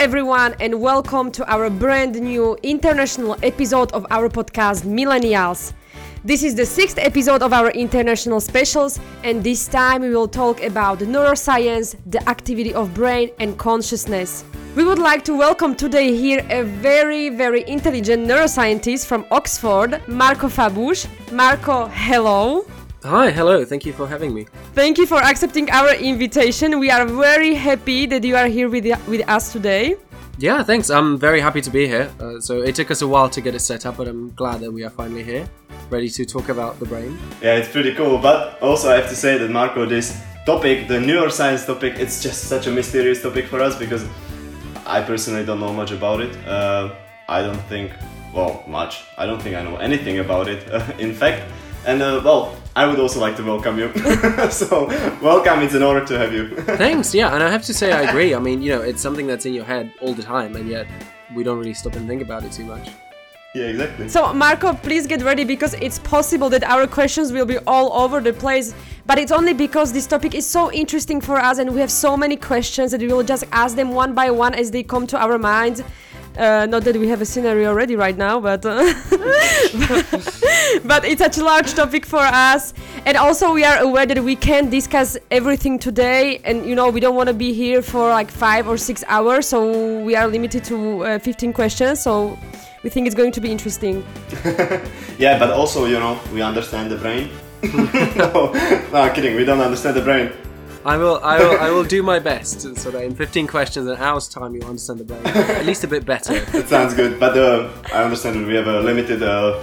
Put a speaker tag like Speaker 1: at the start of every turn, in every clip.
Speaker 1: everyone, and welcome to our brand new international episode of our podcast Millennials. This is the sixth episode of our international specials, and this time we will talk about neuroscience, the activity of brain, and consciousness. We would like to welcome today here a very, very intelligent neuroscientist from Oxford, Marco Fabush. Marco, hello.
Speaker 2: Hi, hello. Thank you for having me.
Speaker 1: Thank you for accepting our invitation. We are very happy that you are here with, with us today.
Speaker 2: Yeah, thanks. I'm very happy to be here. Uh, so it took us a while to get it set up, but I'm glad that we are finally here, ready to talk about the brain.
Speaker 3: Yeah, it's pretty cool. But also, I have to say that Marco, this topic, the neuroscience topic, it's just such a mysterious topic for us because I personally don't know much about it. Uh, I don't think, well, much. I don't think I know anything about it. in fact, and uh, well, I would also like to welcome you. so, welcome. It's an honor to have you.
Speaker 2: Thanks. Yeah, and I have to say I agree. I mean, you know, it's something that's in your head all the time, and yet we don't really stop and think about it too much.
Speaker 3: Yeah, exactly.
Speaker 1: So, Marco, please get ready because it's possible that our questions will be all over the place. But it's only because this topic is so interesting for us and we have so many questions that we will just ask them one by one as they come to our minds. Uh, not that we have a scenario already right now, but uh, but it's such a large topic for us, and also we are aware that we can't discuss everything today, and you know we don't want to be here for like five or six hours, so we are limited to uh, 15 questions. So we think it's going to be interesting.
Speaker 3: yeah, but also you know we understand the brain. no, no, kidding. We don't understand the brain.
Speaker 2: I will, I will, I will do my best so that in 15 questions, an hour's time, you'll understand the brain at least a bit better.
Speaker 3: That sounds good, but uh, I understand that we have a limited uh,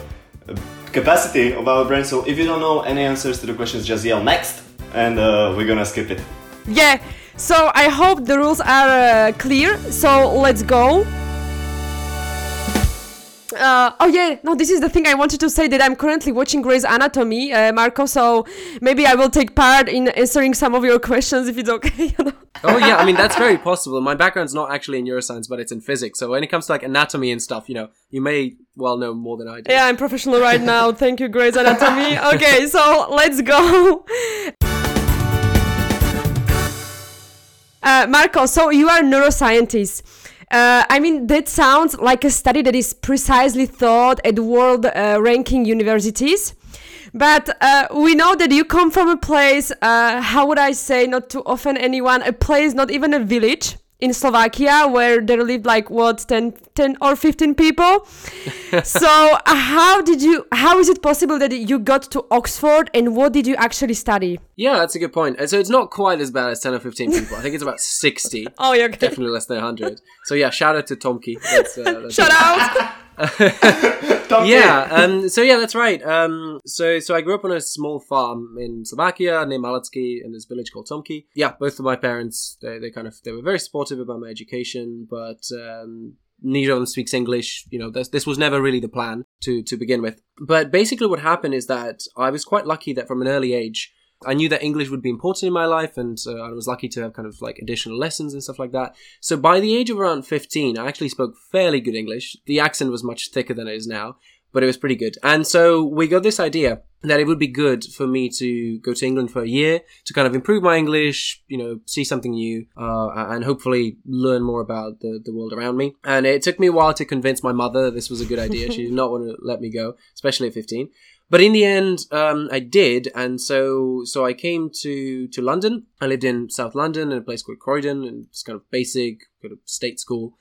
Speaker 3: capacity of our brain. So if you don't know any answers to the questions, just yell next, and uh, we're gonna skip it.
Speaker 1: Yeah. So I hope the rules are uh, clear. So let's go. Uh, oh yeah, no, this is the thing I wanted to say that I'm currently watching Grey's Anatomy, uh, Marco. So maybe I will take part in answering some of your questions if it's okay. You know?
Speaker 2: oh yeah, I mean that's very possible. My background's not actually in neuroscience, but it's in physics. So when it comes to like anatomy and stuff, you know, you may well know more than I do.
Speaker 1: Yeah, I'm professional right now. Thank you, Grey's Anatomy. Okay, so let's go. Uh, Marco, so you are a neuroscientist. Uh, I mean, that sounds like a study that is precisely thought at world uh, ranking universities. But uh, we know that you come from a place, uh, how would I say, not to offend anyone, a place, not even a village in Slovakia where there lived like what 10, 10 or 15 people. so how did you how is it possible that you got to Oxford and what did you actually study?
Speaker 2: Yeah, that's a good point. So it's not quite as bad as 10 or 15 people. I think it's about 60.
Speaker 1: oh, yeah, okay.
Speaker 2: Definitely less than 100. So yeah, shout out to Tomki That's, uh, that's
Speaker 1: Shout out.
Speaker 2: yeah, um, so yeah, that's right. Um, so so I grew up on a small farm in Slovakia named Malacky in this village called Tomky. Yeah, both of my parents they, they kind of they were very supportive about my education, but um, neither of them speaks English. You know, this, this was never really the plan to to begin with. But basically, what happened is that I was quite lucky that from an early age I knew that English would be important in my life, and uh, I was lucky to have kind of like additional lessons and stuff like that. So by the age of around 15, I actually spoke fairly good English. The accent was much thicker than it is now, but it was pretty good. And so we got this idea that it would be good for me to go to England for a year to kind of improve my English, you know, see something new, uh, and hopefully learn more about the, the world around me. And it took me a while to convince my mother this was a good idea. she did not want to let me go, especially at 15. But in the end, um, I did, and so so I came to to London. I lived in South London in a place called Croydon, and it's kind of basic, kind of state school.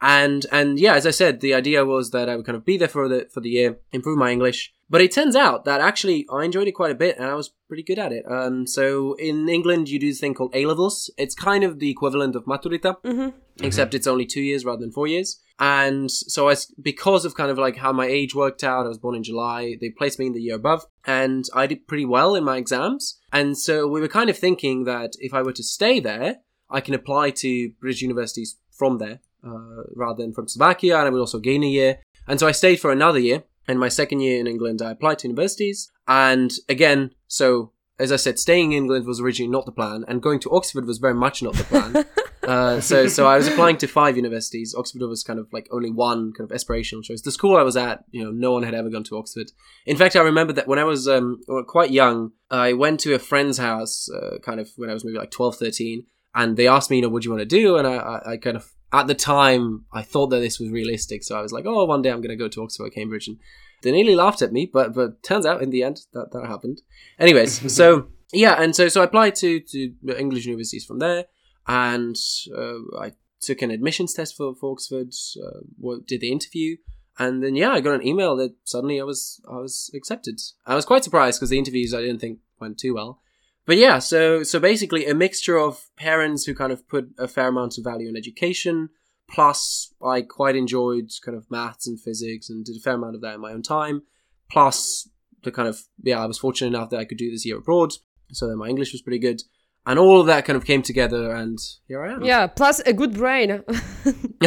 Speaker 2: And and yeah, as I said, the idea was that I would kind of be there for the for the year, improve my English. But it turns out that actually I enjoyed it quite a bit, and I was pretty good at it. Um, so in England, you do this thing called A levels. It's kind of the equivalent of maturita,
Speaker 1: mm-hmm.
Speaker 2: except it's only two years rather than four years. And so I, because of kind of like how my age worked out, I was born in July. They placed me in the year above, and I did pretty well in my exams. And so we were kind of thinking that if I were to stay there, I can apply to British universities from there uh, rather than from Slovakia, and I would also gain a year. And so I stayed for another year. And my second year in England, I applied to universities. And again, so as I said, staying in England was originally not the plan, and going to Oxford was very much not the plan. uh, so, so I was applying to five universities. Oxford was kind of like only one kind of aspirational choice. The school I was at, you know, no one had ever gone to Oxford. In fact, I remember that when I was um, quite young, I went to a friend's house, uh, kind of when I was maybe like 12, 13, and they asked me, you know, what do you want to do? And I, I, I kind of at the time I thought that this was realistic, so I was like, oh, one day I'm going to go to Oxford, or Cambridge, and they nearly laughed at me, but but turns out in the end that that happened. Anyways, so yeah, and so so I applied to to English universities from there, and uh, I took an admissions test for, for Oxford, uh, did the interview, and then yeah, I got an email that suddenly I was I was accepted. I was quite surprised because the interviews I didn't think went too well. But yeah, so so basically a mixture of parents who kind of put a fair amount of value in education, plus I quite enjoyed kind of maths and physics and did a fair amount of that in my own time, plus the kind of yeah, I was fortunate enough that I could do this year abroad, so that my English was pretty good. And all of that kind of came together and here i am.
Speaker 1: Yeah plus a good brain.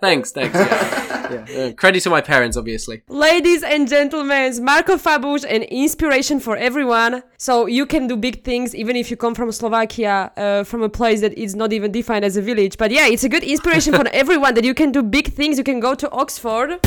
Speaker 2: Thanks thanks yeah. yeah. Credit to my parents obviously.
Speaker 1: Ladies and gentlemen marco fabush an inspiration for everyone. So you can do big things even if you come from slovakia uh, from a place that is not even defined as a village. But yeah it's a good inspiration for everyone that you can do big things. You can go to oxford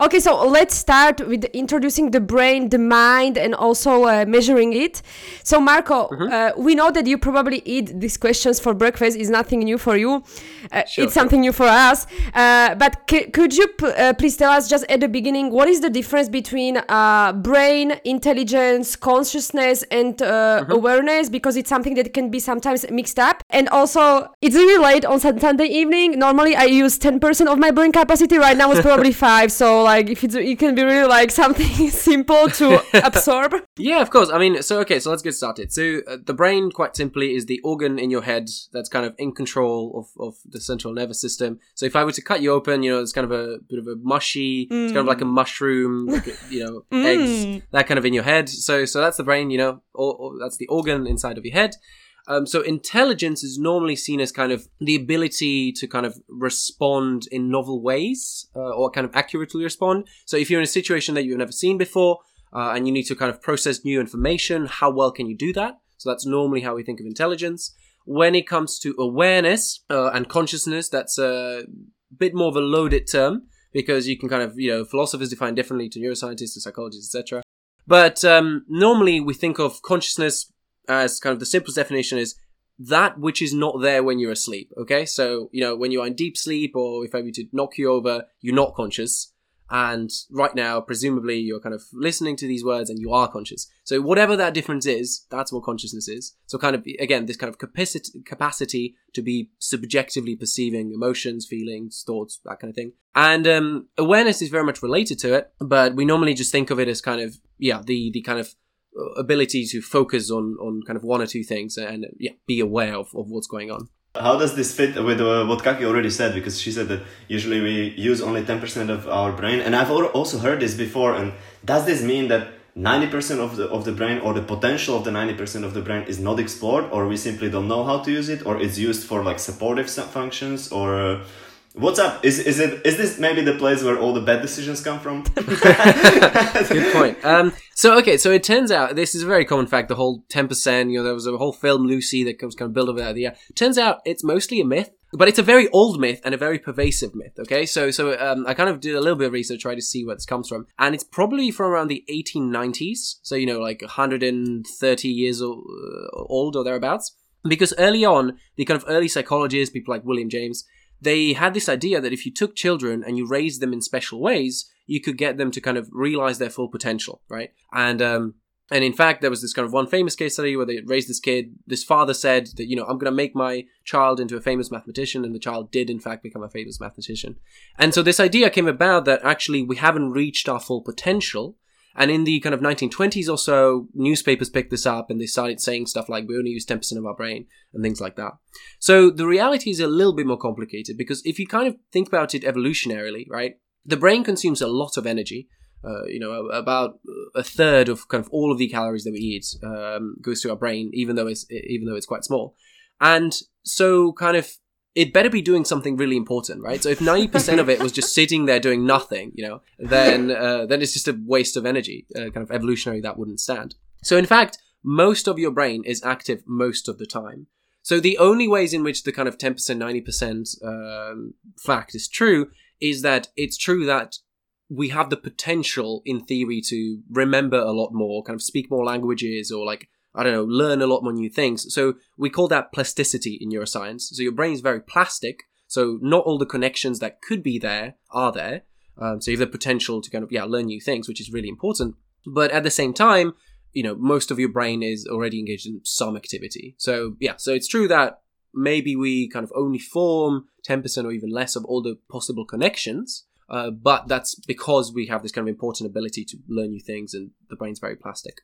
Speaker 1: Okay, so let's start with introducing the brain, the mind, and also uh, measuring it. So, Marco, mm-hmm. uh, we know that you probably eat these questions for breakfast. is nothing new for you. Uh, sure, it's something new for us. Uh, but c- could you p- uh, please tell us just at the beginning what is the difference between uh, brain, intelligence, consciousness, and mm-hmm. awareness? Because it's something that can be sometimes mixed up. And also, it's really late on Sunday evening. Normally, I use ten percent of my brain capacity. Right now, it's probably five. So like if it's it can be really like something simple to absorb
Speaker 2: yeah of course i mean so okay so let's get started so uh, the brain quite simply is the organ in your head that's kind of in control of, of the central nervous system so if i were to cut you open you know it's kind of a bit of a mushy mm. it's kind of like a mm. mushroom like a, you know mm. eggs that kind of in your head so so that's the brain you know or, or that's the organ inside of your head um, so intelligence is normally seen as kind of the ability to kind of respond in novel ways uh, or kind of accurately respond. So if you're in a situation that you've never seen before uh, and you need to kind of process new information, how well can you do that? So that's normally how we think of intelligence. When it comes to awareness uh, and consciousness, that's a bit more of a loaded term because you can kind of, you know, philosophers define differently to neuroscientists, to psychologists, etc. But um, normally we think of consciousness as kind of the simplest definition is that which is not there when you're asleep. Okay, so you know when you are in deep sleep, or if I were to knock you over, you're not conscious. And right now, presumably, you're kind of listening to these words and you are conscious. So whatever that difference is, that's what consciousness is. So kind of again, this kind of capacity capacity to be subjectively perceiving emotions, feelings, thoughts, that kind of thing. And um, awareness is very much related to it, but we normally just think of it as kind of yeah, the the kind of ability to focus on on kind of one or two things and yeah be aware of, of what's going on.
Speaker 3: How does this fit with uh, what kaki already said? Because she said that usually we use only 10% of our brain. And i've also heard this before and does this mean that 90% of the of the brain or the potential of the 90% of the brain is not explored or we simply don't know how to use it or it's used for like supportive functions or uh, What's up? Is is it is this maybe the place where all the bad decisions come from?
Speaker 2: Good point. Um, so okay, so it turns out this is a very common fact. The whole ten percent. You know, there was a whole film Lucy that comes kind of built over that idea. Turns out it's mostly a myth, but it's a very old myth and a very pervasive myth. Okay, so so um, I kind of did a little bit of research, try to see where this comes from, and it's probably from around the 1890s. So you know, like 130 years uh, old or thereabouts. Because early on, the kind of early psychologists, people like William James, they had this idea that if you took children and you raised them in special ways, you could get them to kind of realize their full potential, right? And um, and in fact, there was this kind of one famous case study where they raised this kid. This father said that, you know, I'm going to make my child into a famous mathematician. And the child did, in fact, become a famous mathematician. And so this idea came about that actually we haven't reached our full potential. And in the kind of 1920s or so, newspapers picked this up and they started saying stuff like, we only use 10% of our brain and things like that. So the reality is a little bit more complicated because if you kind of think about it evolutionarily, right, the brain consumes a lot of energy. Uh, you know, about a third of kind of all of the calories that we eat um, goes to our brain, even though it's even though it's quite small. And so, kind of it better be doing something really important, right? So if 90% of it was just sitting there doing nothing, you know, then uh, then it's just a waste of energy. Uh, kind of evolutionary, that wouldn't stand. So in fact, most of your brain is active most of the time. So the only ways in which the kind of 10%, 90% um, fact is true is that it's true that we have the potential in theory to remember a lot more, kind of speak more languages or like I don't know, learn a lot more new things. So we call that plasticity in neuroscience. So your brain is very plastic. So not all the connections that could be there are there. Um, so you have the potential to kind of, yeah, learn new things, which is really important. But at the same time, you know, most of your brain is already engaged in some activity. So yeah, so it's true that maybe we kind of only form 10% or even less of all the possible connections. Uh, but that's because we have this kind of important ability to learn new things and the brain's very plastic.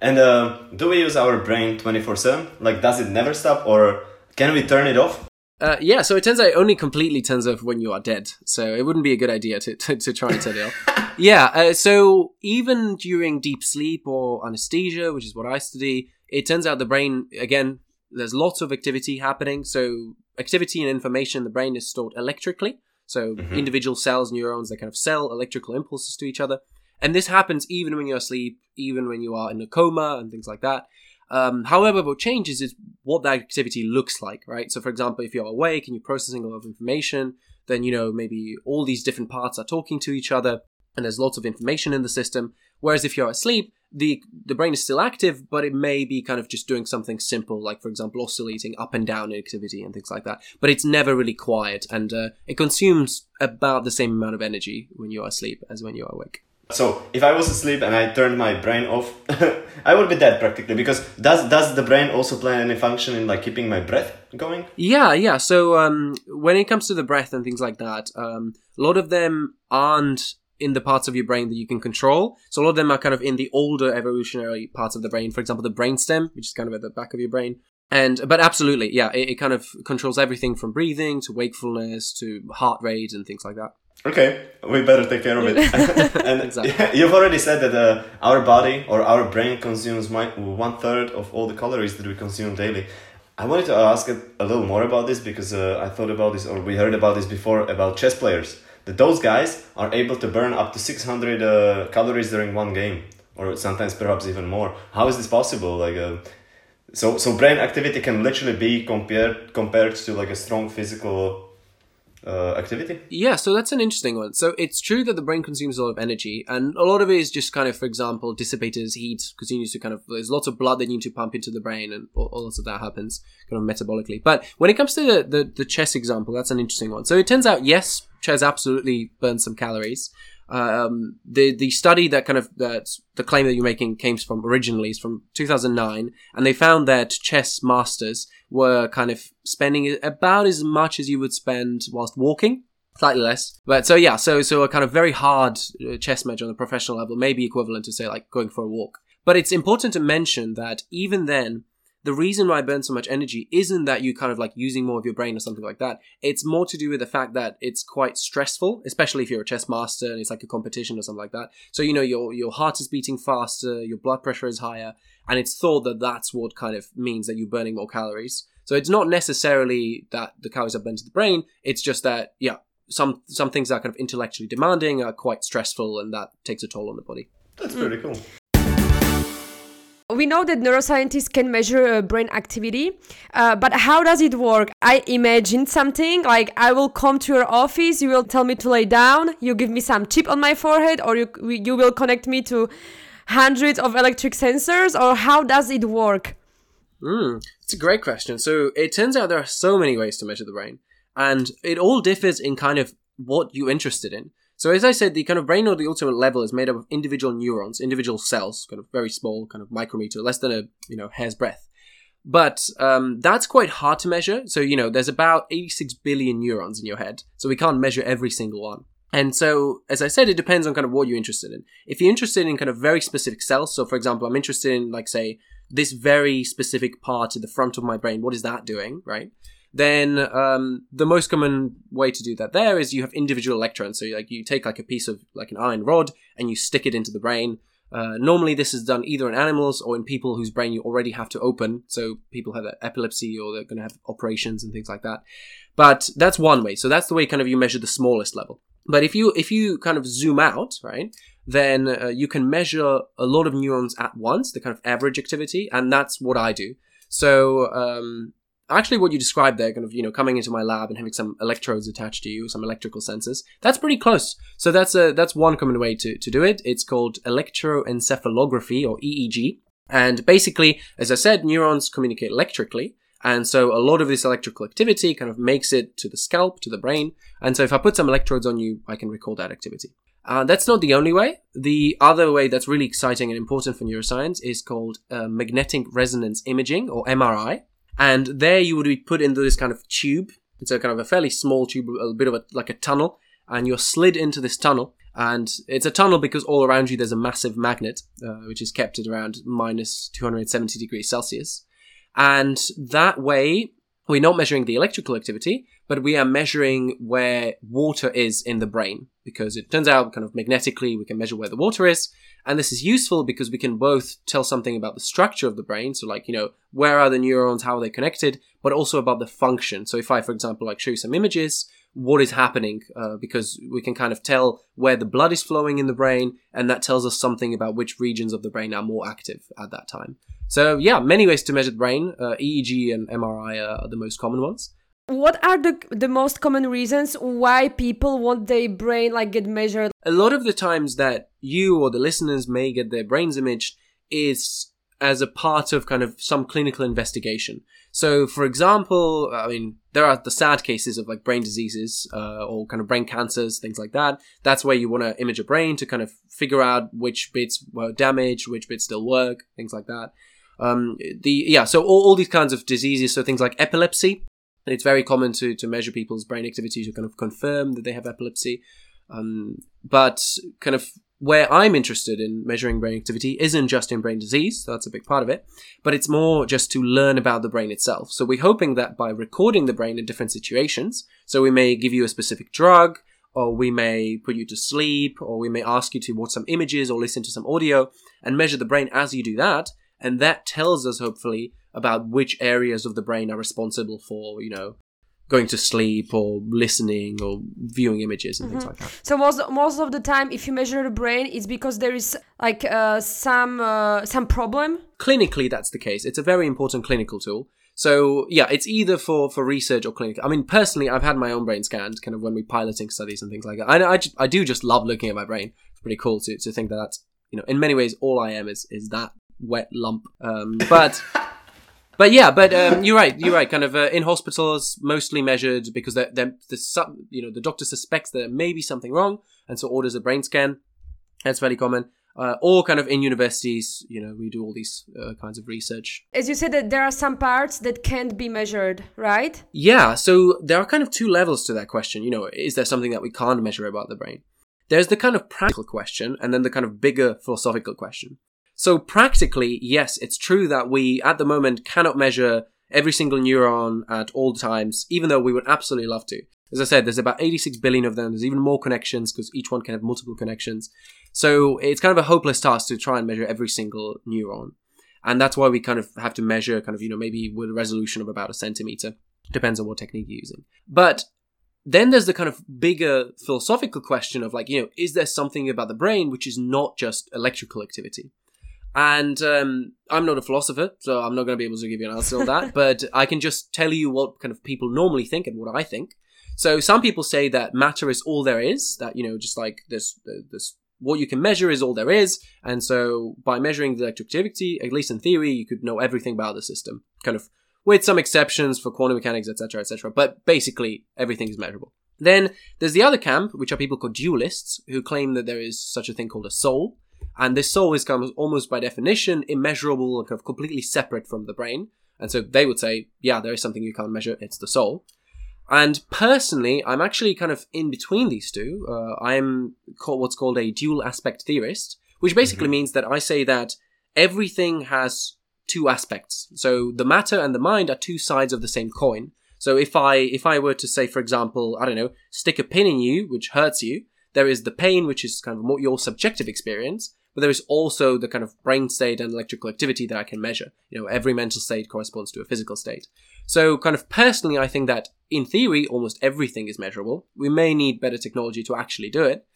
Speaker 3: And uh, do we use our brain 24 7? Like, does it never stop or can we turn it off?
Speaker 2: Uh, yeah, so it turns out it only completely turns off when you are dead. So it wouldn't be a good idea to, to, to try and turn it off. yeah, uh, so even during deep sleep or anesthesia, which is what I study, it turns out the brain, again, there's lots of activity happening. So activity and information in the brain is stored electrically. So mm-hmm. individual cells, neurons, they kind of sell electrical impulses to each other. And this happens even when you're asleep, even when you are in a coma and things like that. Um, however, what changes is what that activity looks like, right? So, for example, if you're awake and you're processing a lot of information, then, you know, maybe all these different parts are talking to each other and there's lots of information in the system. Whereas if you're asleep, the the brain is still active, but it may be kind of just doing something simple, like for example, oscillating up and down in activity and things like that. But it's never really quiet, and uh, it consumes about the same amount of energy when you're asleep as when you're awake.
Speaker 3: So if I was asleep and I turned my brain off, I would be dead practically. Because does does the brain also play any function in like keeping my breath going?
Speaker 2: Yeah, yeah. So um, when it comes to the breath and things like that, um, a lot of them aren't in the parts of your brain that you can control. So a lot of them are kind of in the older evolutionary parts of the brain. For example, the brainstem, which is kind of at the back of your brain. And but absolutely, yeah, it, it kind of controls everything from breathing to wakefulness to heart rate and things like that.
Speaker 3: Okay, we better take care of it. and exactly. you've already said that uh, our body or our brain consumes one third of all the calories that we consume daily. I wanted to ask a little more about this because uh, I thought about this, or we heard about this before about chess players. That those guys are able to burn up to 600 uh, calories during one game, or sometimes perhaps even more. How is this possible? Like, uh, so so brain activity can literally be compared compared to like a strong physical uh, activity?
Speaker 2: Yeah, so that's an interesting one. So it's true that the brain consumes a lot of energy, and a lot of it is just kind of, for example, dissipated as heat because you need to kind of there's lots of blood that you need to pump into the brain, and all, all of that happens kind of metabolically. But when it comes to the, the the chess example, that's an interesting one. So it turns out, yes, chess absolutely burns some calories. Um, the the study that kind of the claim that you're making came from originally is from 2009, and they found that chess masters were kind of spending about as much as you would spend whilst walking, slightly less. But so yeah, so so a kind of very hard uh, chess match on a professional level may be equivalent to say like going for a walk. But it's important to mention that even then, the reason why I burn so much energy isn't that you kind of like using more of your brain or something like that. It's more to do with the fact that it's quite stressful, especially if you're a chess master and it's like a competition or something like that. So you know your your heart is beating faster, your blood pressure is higher, and it's thought that that's what kind of means that you're burning more calories. So it's not necessarily that the calories are burned to the brain. It's just that yeah, some some things that are kind of intellectually demanding are quite stressful, and that takes a toll on the body.
Speaker 3: That's pretty mm. cool.
Speaker 1: We know that neuroscientists can measure uh, brain activity, uh, but how does it work? I imagine something like I will come to your office, you will tell me to lay down, you give me some chip on my forehead, or you, you will connect me to hundreds of electric sensors, or how does it work?
Speaker 2: Mm, it's a great question. So it turns out there are so many ways to measure the brain, and it all differs in kind of what you're interested in. So as I said, the kind of brain or the ultimate level is made up of individual neurons, individual cells, kind of very small, kind of micrometer, less than a you know hair's breadth. But um, that's quite hard to measure. So you know, there's about 86 billion neurons in your head, so we can't measure every single one. And so, as I said, it depends on kind of what you're interested in. If you're interested in kind of very specific cells, so for example, I'm interested in like say this very specific part at the front of my brain, what is that doing, right? Then um, the most common way to do that there is you have individual electrodes. So like you take like a piece of like an iron rod and you stick it into the brain. Uh, normally, this is done either in animals or in people whose brain you already have to open. So people have epilepsy or they're going to have operations and things like that. But that's one way. So that's the way kind of you measure the smallest level. But if you if you kind of zoom out, right, then uh, you can measure a lot of neurons at once, the kind of average activity, and that's what I do. So um, actually what you described there, kind of, you know, coming into my lab and having some electrodes attached to you, some electrical sensors, that's pretty close. So that's a, that's one common way to, to do it. It's called electroencephalography or EEG. And basically, as I said, neurons communicate electrically. And so a lot of this electrical activity kind of makes it to the scalp, to the brain. And so if I put some electrodes on you, I can record that activity. Uh, that's not the only way. The other way that's really exciting and important for neuroscience is called uh, magnetic resonance imaging or MRI. And there you would be put into this kind of tube. It's a kind of a fairly small tube, a bit of a, like a tunnel, and you're slid into this tunnel. And it's a tunnel because all around you there's a massive magnet, uh, which is kept at around minus 270 degrees Celsius. And that way, we're not measuring the electrical activity, but we are measuring where water is in the brain because it turns out kind of magnetically we can measure where the water is. And this is useful because we can both tell something about the structure of the brain. So like, you know, where are the neurons? How are they connected? But also about the function. So if I, for example, like show you some images, what is happening uh, because we can kind of tell where the blood is flowing in the brain and that tells us something about which regions of the brain are more active at that time so yeah many ways to measure the brain uh, eeg and mri are the most common ones
Speaker 1: what are the the most common reasons why people want their brain like get measured
Speaker 2: a lot of the times that you or the listeners may get their brains imaged is as a part of kind of some clinical investigation so, for example, I mean, there are the sad cases of like brain diseases uh, or kind of brain cancers, things like that. That's where you want to image a brain to kind of figure out which bits were damaged, which bits still work, things like that. Um, the yeah, so all, all these kinds of diseases, so things like epilepsy. It's very common to to measure people's brain activity to kind of confirm that they have epilepsy. Um, but kind of where I'm interested in measuring brain activity isn't just in brain disease, so that's a big part of it, but it's more just to learn about the brain itself. So we're hoping that by recording the brain in different situations, so we may give you a specific drug, or we may put you to sleep, or we may ask you to watch some images or listen to some audio and measure the brain as you do that, and that tells us hopefully about which areas of the brain are responsible for, you know, going to sleep or listening or viewing images and mm-hmm. things like that.
Speaker 1: So most most of the time, if you measure the brain, it's because there is like uh, some uh, some problem.
Speaker 2: Clinically, that's the case. It's a very important clinical tool. So yeah, it's either for for research or clinical. I mean, personally, I've had my own brain scanned, kind of when we piloting studies and things like that. I I, just, I do just love looking at my brain. It's pretty cool to to think that that's you know in many ways all I am is is that wet lump. Um, but but yeah, but um, you're right. You're right. Kind of uh, in hospitals, mostly measured because they're, they're, the you know the doctor suspects that there may be something wrong, and so orders a brain scan. That's fairly common. Uh, or kind of in universities, you know, we do all these uh, kinds of research.
Speaker 1: As you said, that there are some parts that can't be measured, right?
Speaker 2: Yeah. So there are kind of two levels to that question. You know, is there something that we can't measure about the brain? There's the kind of practical question, and then the kind of bigger philosophical question. So practically, yes, it's true that we at the moment cannot measure every single neuron at all times, even though we would absolutely love to. As I said, there's about 86 billion of them. There's even more connections because each one can have multiple connections. So it's kind of a hopeless task to try and measure every single neuron. And that's why we kind of have to measure kind of, you know, maybe with a resolution of about a centimeter. Depends on what technique you're using. But then there's the kind of bigger philosophical question of like, you know, is there something about the brain which is not just electrical activity? And um, I'm not a philosopher, so I'm not going to be able to give you an answer on that. but I can just tell you what kind of people normally think and what I think. So some people say that matter is all there is. That you know, just like this, this what you can measure is all there is. And so by measuring the electricity, at least in theory, you could know everything about the system. Kind of with some exceptions for quantum mechanics, etc., etc. But basically, everything is measurable. Then there's the other camp, which are people called dualists, who claim that there is such a thing called a soul, and this soul is kind of almost by definition immeasurable and kind of completely separate from the brain. And so they would say, yeah, there is something you can't measure, it's the soul. And personally, I'm actually kind of in between these two. Uh, I'm called what's called a dual aspect theorist, which basically mm-hmm. means that I say that everything has two aspects. So the matter and the mind are two sides of the same coin. So if I if I were to say, for example, I don't know, stick a pin in you, which hurts you, there is the pain, which is kind of more your subjective experience, but there is also the kind of brain state and electrical activity that I can measure. You know, every mental state corresponds to a physical state. So, kind of personally, I think that in theory, almost everything is measurable. We may need better technology to actually do it,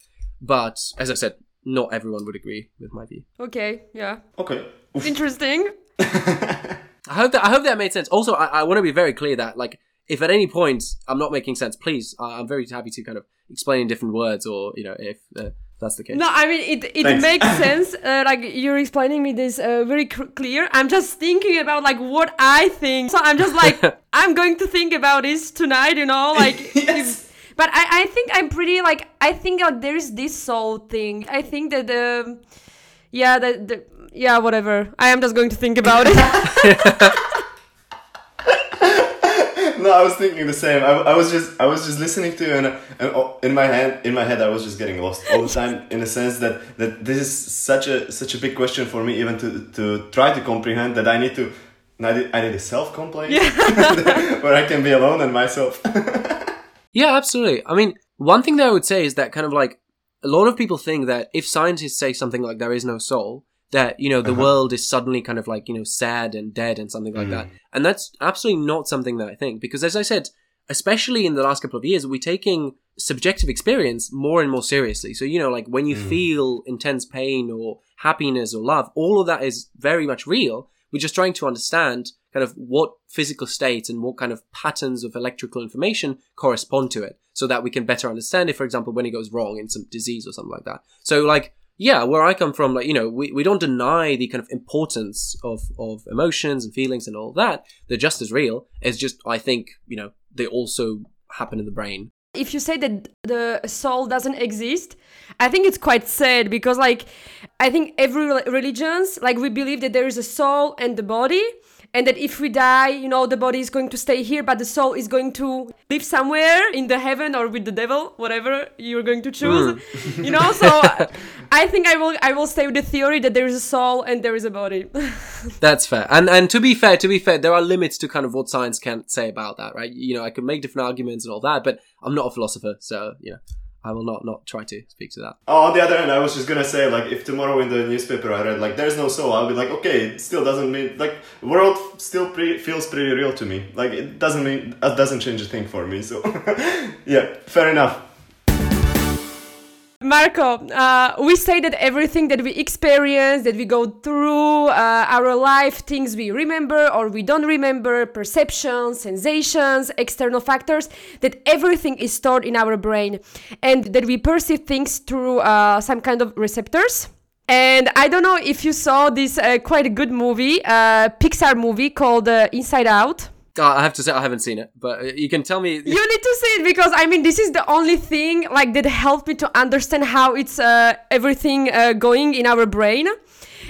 Speaker 2: but as I said, not everyone would agree with my view.
Speaker 1: Okay, yeah.
Speaker 3: Okay.
Speaker 1: Interesting.
Speaker 2: I hope that I hope that made sense. Also, I, I want to be very clear that like if at any point I'm not making sense, please, I'm very happy to kind of explain in different words, or you know, if uh, that's the case.
Speaker 1: No, I mean it. It
Speaker 3: Thanks.
Speaker 1: makes sense. Uh, like you're explaining me this uh, very cr- clear. I'm just thinking about like what I think. So I'm just like I'm going to think about this tonight. You know, like.
Speaker 3: Yes.
Speaker 1: But I, I think I'm pretty like I think uh, there's this soul thing. I think that the yeah the, the yeah whatever. I am just going to think about it.
Speaker 3: No, I was thinking the same. I, I was just I was just listening to you and, and oh, in my head in my head I was just getting lost all the time in a sense that that this is such a such a big question for me even to to try to comprehend that I need to I need, I need a self complaint where I can be alone and myself.
Speaker 2: Yeah, absolutely. I mean, one thing that I would say is that kind of like a lot of people think that if scientists say something like there is no soul, that you know the
Speaker 3: Uh-huh.
Speaker 2: world is suddenly kind of like you know sad and dead and something like that, and that's absolutely not something that I think because as I said, especially in the last couple of years, we're taking subjective experience more and more seriously. So you know, like when you feel intense pain or happiness or love, all of that is very much real. We're just trying to understand kind of what physical states and what kind of patterns of electrical information correspond to it so that we can better understand it, for example, when it goes wrong in some disease or something like that. So, like, yeah, where I come from, like, you know, we, we don't deny the kind of importance of, of emotions and feelings and all that. They're just as real. It's just, I think, you know, they also happen in the brain.
Speaker 1: if you say that the soul doesn't exist i think it's quite sad because like i think every religions like we believe that there is a soul and the body and that if we die you know the body is going to stay here but the soul is going to live somewhere in the heaven or with the devil whatever you're going to choose you know so i think i will i will stay with the theory that there is a soul and there is a body
Speaker 2: That's fair. And and to be fair, to be fair, there are limits to kind of what science can say about that, right? You know, I can make different arguments and all that, but I'm not a philosopher, so you know, I will not not try to speak to that.
Speaker 3: Oh, on the other hand, I was just gonna say, like, if tomorrow in the newspaper I read, like, there's no soul, I'll be like, okay, it still doesn't mean, like, world still pre- feels pretty real to me. Like, it doesn't mean, it doesn't change a thing for me, so, yeah, fair enough.
Speaker 1: Marco, uh, we say that everything that we experience, that we go through uh, our life, things we remember or we don't remember, perceptions, sensations, external factors, that everything is stored in our brain and that we perceive things through uh, some kind of receptors. And I don't know if you saw this uh, quite a good movie, uh, Pixar movie called uh, Inside Out.
Speaker 2: Uh, I have to say I haven't seen it, but you can tell me.
Speaker 1: You need to see it because I mean this is the only thing like that helped me to understand how it's uh, everything uh, going in our brain.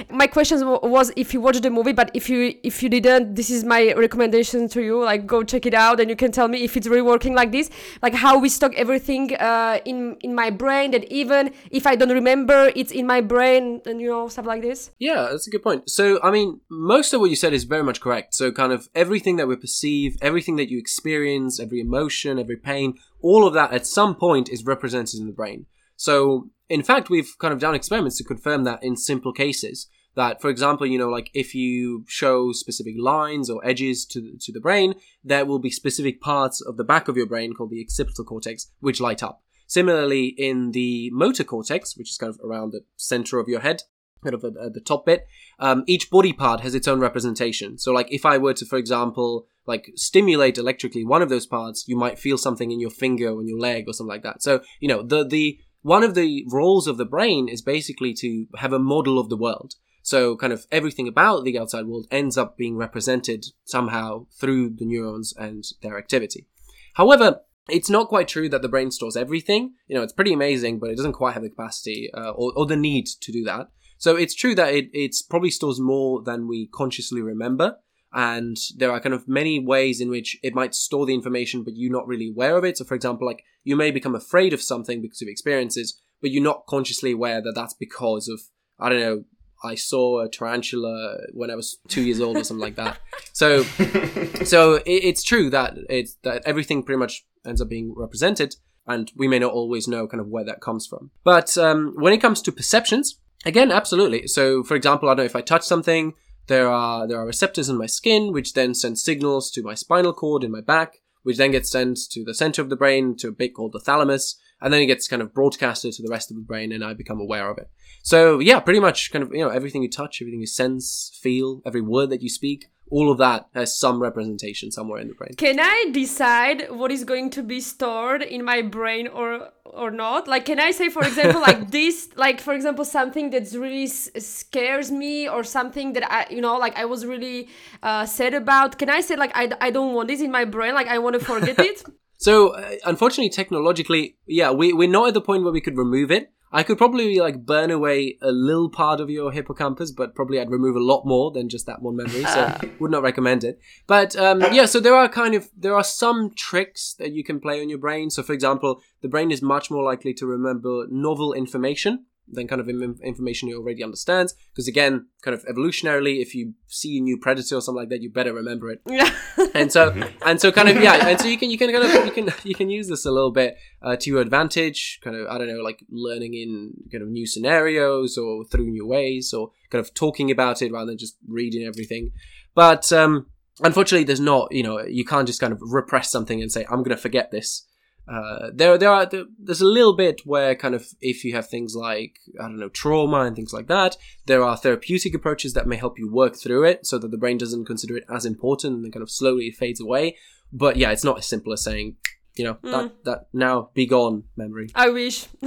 Speaker 1: My question was if you watched the movie, but if you if you didn't, this is my recommendation to you. Like go check it out, and you can tell me if it's really working like this. Like how we stock everything uh, in in my brain. That even if I don't remember, it's in my brain, and you know stuff like this.
Speaker 2: Yeah, that's a good point. So, I mean, most of what you said is very much correct. So, kind of everything that we perceive, everything that you experience, every emotion, every pain, all of that at some point is represented in the brain. So, in fact, we've kind of done experiments to confirm that in simple cases. That, for example, you know, like if you show specific lines or edges to to the brain, there will be specific parts of the back of your brain called the occipital cortex which light up. Similarly, in the motor cortex, which is kind of around the center of your head, kind of at, at the top bit, um, each body part has its own representation. So, like, if I were to, for example, like stimulate electrically one of those parts, you might feel something in your finger or in your leg or something like that. So, you know, the the one of the roles of the brain is basically to have a model of the world. So, kind of everything about the outside world ends up being represented somehow through the neurons and their activity. However, it's not quite true that the brain stores everything. You know, it's pretty amazing, but it doesn't quite have the capacity uh, or, or the need to do that. So it's true that it it's probably stores more than we consciously remember. And there are kind of many ways in which it might store the information, but you're not really aware of it. So, for example, like you may become afraid of something because of experiences, but you're not consciously aware that that's because of, I don't know, I saw a tarantula when I was two years old or something like that. So, so it, it's true that it's that everything pretty much ends up being represented, and we may not always know kind of where that comes from. But um, when it comes to perceptions, again, absolutely. So, for example, I don't know if I touch something, there are there are receptors in my skin which then send signals to my spinal cord in my back, which then gets sent to the center of the brain to a bit called the thalamus, and then it gets kind of broadcasted to the rest of the brain, and I become aware of it. So yeah, pretty much kind of you know everything you touch, everything you sense, feel, every word that you speak, all of that has some representation somewhere in the brain.
Speaker 1: Can I decide what is going to be stored in my brain or or not? Like, can I say, for example, like this, like for example, something that really s- scares me or something that I, you know, like I was really uh, sad about. Can I say like I, I don't want this in my brain? Like I want to forget it.
Speaker 2: So, uh, unfortunately, technologically, yeah, we, we're not at the point where we could remove it. I could probably like burn away a little part of your hippocampus, but probably I'd remove a lot more than just that one memory. So would not recommend it. But um, yeah, so there are kind of there are some tricks that you can play on your brain. So for example, the brain is much more likely to remember novel information than kind of information you already understands. Because again, kind of evolutionarily, if you see a new predator or something like that, you better remember it.
Speaker 1: yeah.
Speaker 2: And so and so kind of yeah, and so you can you can kind of you can you can use this a little bit uh, to your advantage. Kind of I don't know, like learning in kind of new scenarios or through new ways, or kind of talking about it rather than just reading everything. But um, unfortunately, there's not you know you can't just kind of repress something and say I'm going to forget this. Uh, there, there are there's a little bit where kind of if you have things like I don't know trauma and things like that, there are therapeutic approaches that may help you work through it so that the brain doesn't consider it as important and then kind of slowly fades away. But yeah, it's not as simple as saying, you know, that that now be gone memory.
Speaker 1: I wish.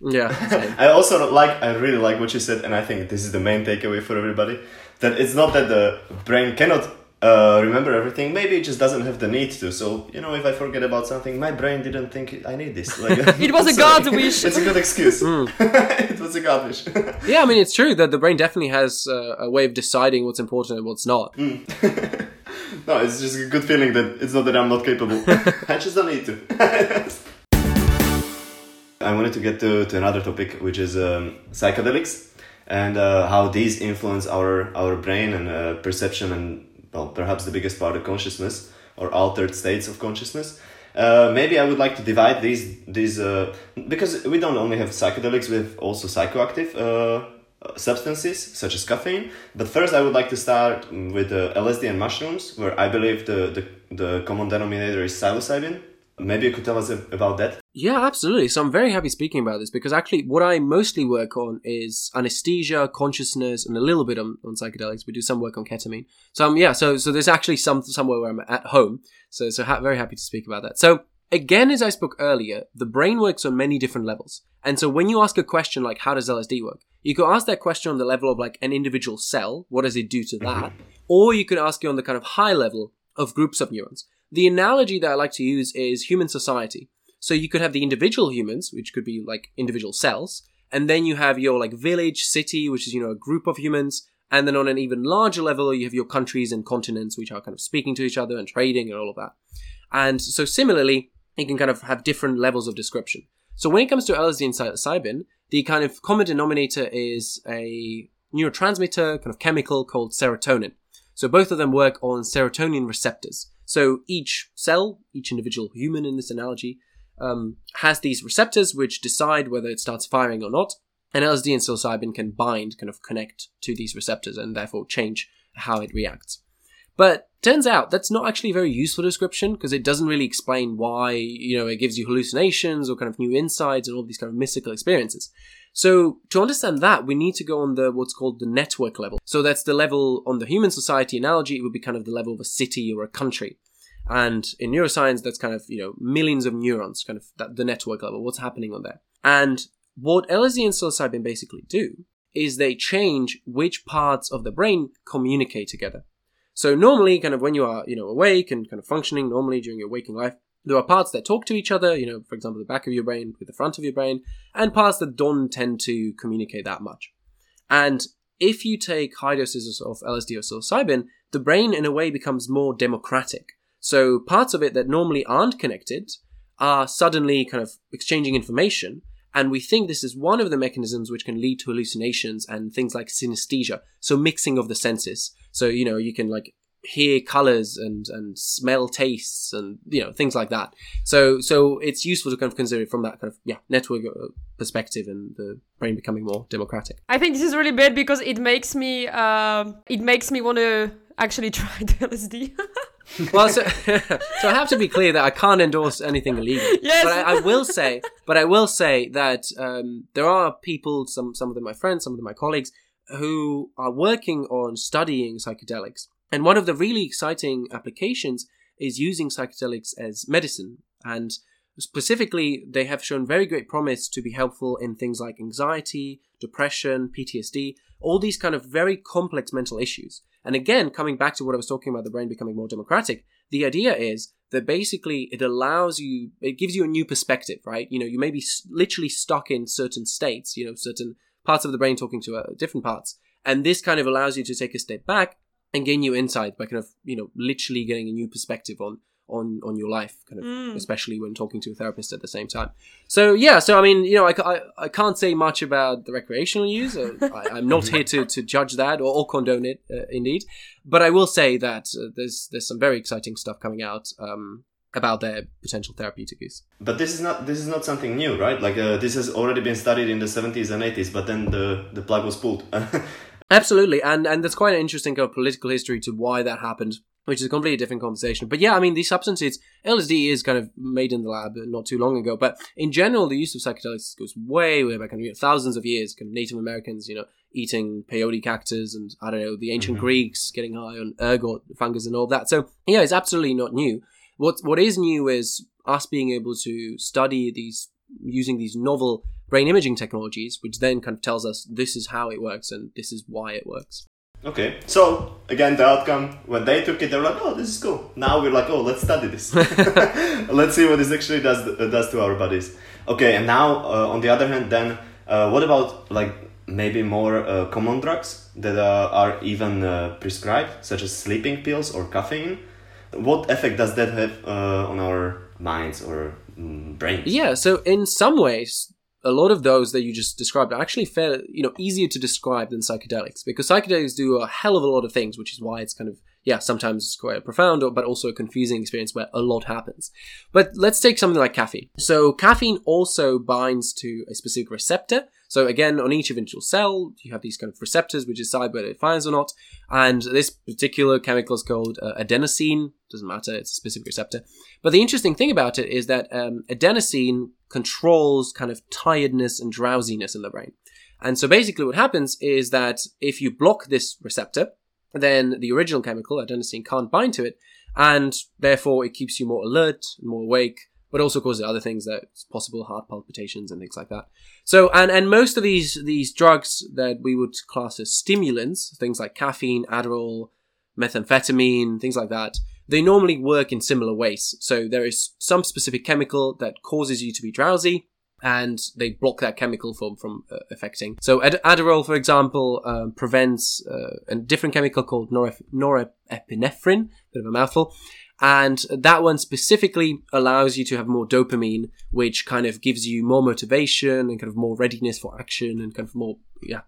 Speaker 2: Yeah, same.
Speaker 3: I also like, I really like what you said, and I think this is the main takeaway for everybody. That it's not that the brain cannot uh, remember everything. Maybe it just doesn't have the need to. So you know, if I forget about something, my brain didn't think I need this. Like,
Speaker 1: It was a
Speaker 3: sorry.
Speaker 1: God wish.
Speaker 3: It's a good excuse.
Speaker 2: Hmm.
Speaker 3: it was a God wish.
Speaker 2: yeah. I mean, it's true that the brain definitely has uh, a way of deciding what's important and what's not.
Speaker 3: no, it's just a good feeling that it's not that I'm not capable. I just don't need to. I wanted to get to, to another topic, which is um, psychedelics and uh, how these influence our our brain and uh, perception and well, perhaps the biggest part of consciousness or altered states of consciousness. Uh, maybe I would like to divide these these uh, because we don't only have psychedelics, we have also psychoactive uh, substances such as caffeine. But first, I would like to start with uh, LSD and mushrooms, where I believe the, the the common denominator is psilocybin. Maybe you could tell us about that.
Speaker 2: Yeah, absolutely. So I'm very happy speaking about this because actually what I mostly work on is anesthesia, consciousness, and a little bit on, on psychedelics. We do some work on ketamine. So um, yeah, so so there's actually some somewhere where I'm at home. So so ha- very happy to speak about that. So again, as I spoke earlier, the brain works on many different levels. And so when you ask a question like how does LSD work, you could ask that question on the level of like an individual cell, what does it do to that? Or you could ask it on the kind of high level of groups of neurons. The analogy that I like to use is human society. So you could have the individual humans, which could be like individual cells, and then you have your like village, city, which is you know a group of humans, and then on an even larger level you have your countries and continents, which are kind of speaking to each other and trading and all of that. And so similarly, you can kind of have different levels of description. So when it comes to LSD and psilocybin, the kind of common denominator is a neurotransmitter kind of chemical called serotonin. So both of them work on serotonin receptors. So each cell, each individual human in this analogy, um, has these receptors which decide whether it starts firing or not. And LSD and psilocybin can bind, kind of connect to these receptors and therefore change how it reacts. But turns out that's not actually a very useful description because it doesn't really explain why, you know, it gives you hallucinations or kind of new insights and all these kind of mystical experiences. So to understand that, we need to go on the what's called the network level. So that's the level on the human society analogy, it would be kind of the level of a city or a country. And in neuroscience, that's kind of, you know, millions of neurons, kind of that, the network level, what's happening on there. And what LSD and psilocybin basically do is they change which parts of the brain communicate together. So normally, kind of when you are, you know, awake and kind of functioning normally during your waking life, there are parts that talk to each other, you know, for example, the back of your brain with the front of your brain, and parts that don't tend to communicate that much. And if you take high doses of LSD or psilocybin, the brain in a way becomes more democratic. So parts of it that normally aren't connected are suddenly kind of exchanging information. And we think this is one of the mechanisms which can lead to hallucinations and things like synesthesia. So mixing of the senses. So, you know, you can like hear colors and, and smell tastes and, you know, things like that. So, so it's useful to kind of consider it from that kind of, yeah, network uh, perspective and the brain becoming more democratic.
Speaker 1: I think this is really bad because it makes me um, it makes me want to actually try the LSD.
Speaker 2: well, so, so I have to be clear that I can't endorse anything illegal.
Speaker 1: Yes.
Speaker 2: But I, I will say, but I will say that um, there are people, some some of them my friends, some of them my colleagues, who are working on studying psychedelics. And one of the really exciting applications is using psychedelics as medicine. And specifically, they have shown very great promise to be helpful in things like anxiety, depression, PTSD, all these kind of very complex mental issues. And again, coming back to what I was talking about, the brain becoming more democratic, the idea is that basically it allows you, it gives you a new perspective, right? You know, you may be literally stuck in certain states, you know, certain parts of the brain talking to uh, different parts. And this kind of allows you to take a step back and gain new insight by kind of, you know, literally getting a new perspective on on on your life kind of mm. especially when talking to a therapist at the same time so yeah so i mean you know i, I, I can't say much about the recreational use uh, I, am not here to, to judge that or, or condone it uh, indeed but i will say that uh, there's there's some very exciting stuff coming out um, about their potential therapeutic use
Speaker 3: but this is not this is not something new right like uh, this has already been studied in the 70s and 80s but then the the plug was pulled
Speaker 2: Absolutely, and and there's quite an interesting kind of political history to why that happened which is a completely different conversation. But yeah, I mean, these substances, LSD is kind of made in the lab not too long ago. But in general, the use of psychedelics goes way, way back, you know, thousands of years. Kind of Native Americans, you know, eating peyote cactus, and I don't know, the ancient mm-hmm. Greeks getting high on ergot fungus and all that. So yeah, it's absolutely not new. What what is new is us being able to study these using these novel brain imaging technologies, which then kind of tells us this is how it works and this is why it works.
Speaker 3: Okay, so again, the outcome when they took it, they were like, "Oh, this is cool." Now we're like, "Oh, let's study this. let's see what this actually does uh, does to our bodies." Okay, and now uh, on the other hand, then uh, what about like maybe more uh, common drugs that uh, are even uh, prescribed, such as sleeping pills or caffeine? What effect does that have on our minds or mm, brains?
Speaker 2: Yeah, so in some ways, a lot of those that you just described are actually fair, you know, easier to describe than psychedelics because psychedelics do a hell of a lot of things, which is why it's kind of yeah, sometimes it's quite a profound, but also a confusing experience where a lot happens. But let's take something like caffeine. So caffeine also binds to a specific receptor. So again, on each individual cell, you have these kind of receptors which decide whether it fires or not. And this particular chemical is called uh, adenosine. Doesn't matter; it's a specific receptor. But the interesting thing about it is that um, adenosine controls kind of tiredness and drowsiness in the brain. And so basically, what happens is that if you block this receptor, then the original chemical, adenosine, can't bind to it, and therefore it keeps you more alert and more awake, but also causes other things that's possible heart palpitations and things like that. So, and, and most of these, these drugs that we would class as stimulants, things like caffeine, Adderall, methamphetamine, things like that, they normally work in similar ways. So there is some specific chemical that causes you to be drowsy, and they block that chemical from from uh, affecting. So Ad- Adderall, for example, um, prevents uh, a different chemical called norep- norepinephrine, bit of a mouthful, and that one specifically allows you to have more dopamine, which kind of gives you more motivation and kind of more readiness for action and kind of more yeah.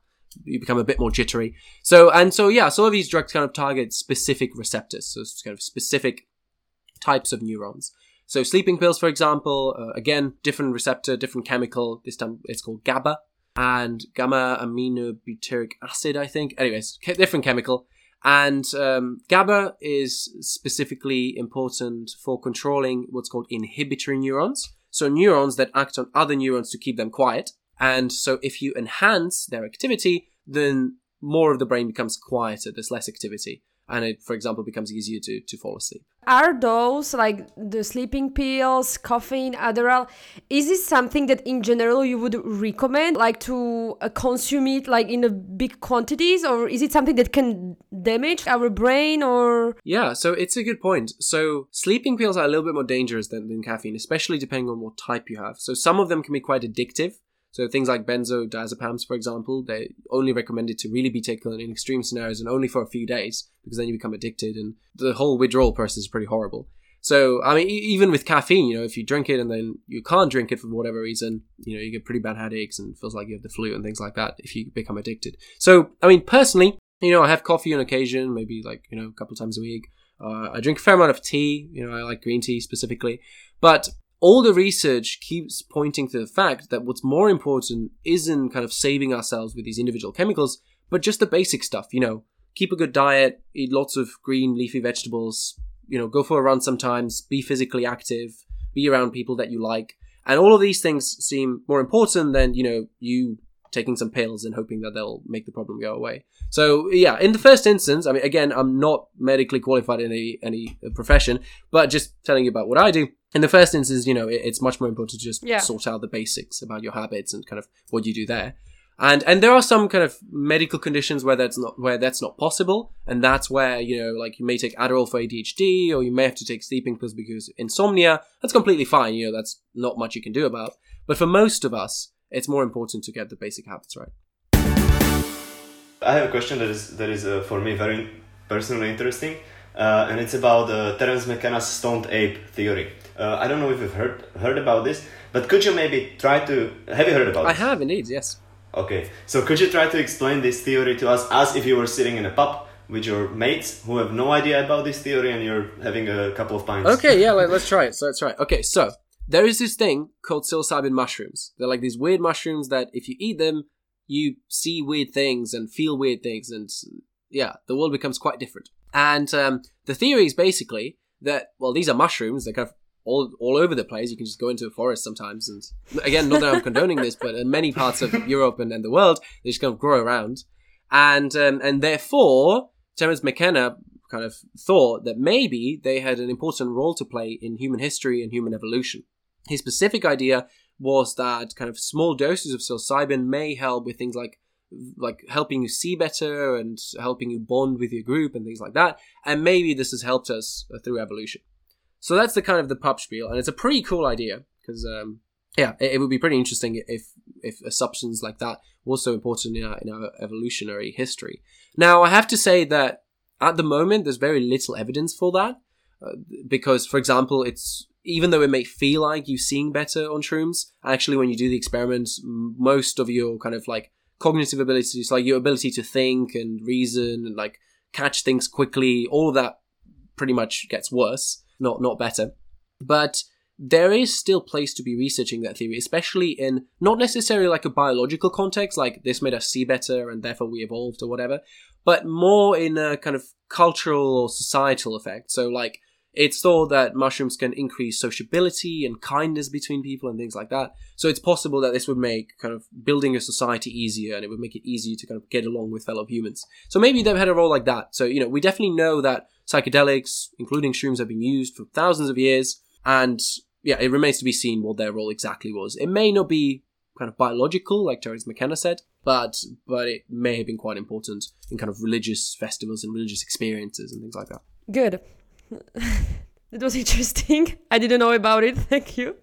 Speaker 2: You become a bit more jittery. So, and so, yeah, so all of these drugs kind of target specific receptors, so it's kind of specific types of neurons. So sleeping pills, for example, uh, again, different receptor, different chemical. This time it's called GABA and gamma aminobutyric acid, I think. Anyways, different chemical. And um, GABA is specifically important for controlling what's called inhibitory neurons. So neurons that act on other neurons to keep them quiet. And so if you enhance their activity, then more of the brain becomes quieter. There's less activity and it, for example, becomes easier to, to fall asleep.
Speaker 1: Are those like the sleeping pills, caffeine, Adderall? Is this something that in general you would recommend, like to uh, consume it like in a big quantities, or is it something that can damage our brain? Or
Speaker 2: yeah, so it's a good point. So sleeping pills are a little bit more dangerous than, than caffeine, especially depending on what type you have. So some of them can be quite addictive. So things like benzodiazepams, for example, they only recommended to really be taken in extreme scenarios and only for a few days because then you become addicted and the whole withdrawal process is pretty horrible. So I mean, even with caffeine, you know, if you drink it and then you can't drink it for whatever reason, you know, you get pretty bad headaches and feels like you have the flu and things like that if you become addicted. So I mean, personally, you know, I have coffee on occasion, maybe like you know a couple times a week. Uh, I drink a fair amount of tea. You know, I like green tea specifically, but all the research keeps pointing to the fact that what's more important isn't kind of saving ourselves with these individual chemicals, but just the basic stuff, you know, keep a good diet, eat lots of green leafy vegetables, you know, go for a run sometimes, be physically active, be around people that you like. And all of these things seem more important than, you know, you taking some pills and hoping that they'll make the problem go away. So yeah, in the first instance, I mean, again, I'm not medically qualified in any any uh, profession, but just telling you about what I do. In the first instance, you know, it, it's much more important to just
Speaker 1: Yeah.
Speaker 2: sort out the basics about your habits and kind of what you do there. And and there are some kind of medical conditions where that's not where that's not possible, and that's where you know, like you may take Adderall for ADHD, or you may have to take sleeping pills because insomnia. That's completely fine. You know, that's not much you can do about. But for most of us, it's more important to get the basic habits right.
Speaker 3: I have a question that is that is uh, for me very personally interesting, uh, and it's about uh, Terence McKenna's stoned ape theory. Uh, I don't know if you've heard heard about this, but could you maybe try to have you heard about? It?
Speaker 2: I
Speaker 3: this?
Speaker 2: have indeed, yes.
Speaker 3: Okay, so could you try to explain this theory to us as if you were sitting in a pub with your mates who have no idea about this theory and you're having a couple of pints?
Speaker 2: Okay, yeah, let, let's try it. So let's try it. Okay, so there is this thing called psilocybin mushrooms. They're like these weird mushrooms that if you eat them, you see weird things and feel weird things, and yeah, the world becomes quite different. And um, the theory is basically that well, these are mushrooms. They're kind of all all over the place. You can just go into a forest sometimes, and again, not that I'm condoning this, but in many parts of Europe and, and the world, they just kind of grow around, and um, and therefore, Terence McKenna kind of thought that maybe they had an important role to play in human history and human evolution. His specific idea was that kind of small doses of psilocybin may help with things like like helping you see better and helping you bond with your group and things like that. And maybe this has helped us uh, through evolution. So that's the kind of the pub spiel, and it's a pretty cool idea because um, yeah, it, it would be pretty interesting if if a substance like that was so important in our, in our evolutionary history. Now, I have to say that at the moment there's very little evidence for that uh, because, for example, it's even though it may feel like you're seeing better on shrooms, actually, when you do the experiments, most of your kind of like cognitive abilities, like your ability to think and reason and like catch things quickly, all of that pretty much gets worse, not not better. But there is still place to be researching that theory, especially in not necessarily like a biological context, like this made us see better and therefore we evolved or whatever, but more in a kind of cultural or societal effect. So like it's thought that mushrooms can increase sociability and kindness between people and things like that. So it's possible that this would make kind of building a society easier and it would make it easier to kind of get along with fellow humans. So maybe they've had a role like that. So, you know, we definitely know that psychedelics, including shrooms, have been used for thousands of years. And yeah, it remains to be seen what their role exactly was. It may not be kind of biological, like Terence McKenna said, but but it may have been quite important in kind of religious festivals and religious experiences and things like that.
Speaker 1: Good. it was interesting. I didn't know about it. Thank you.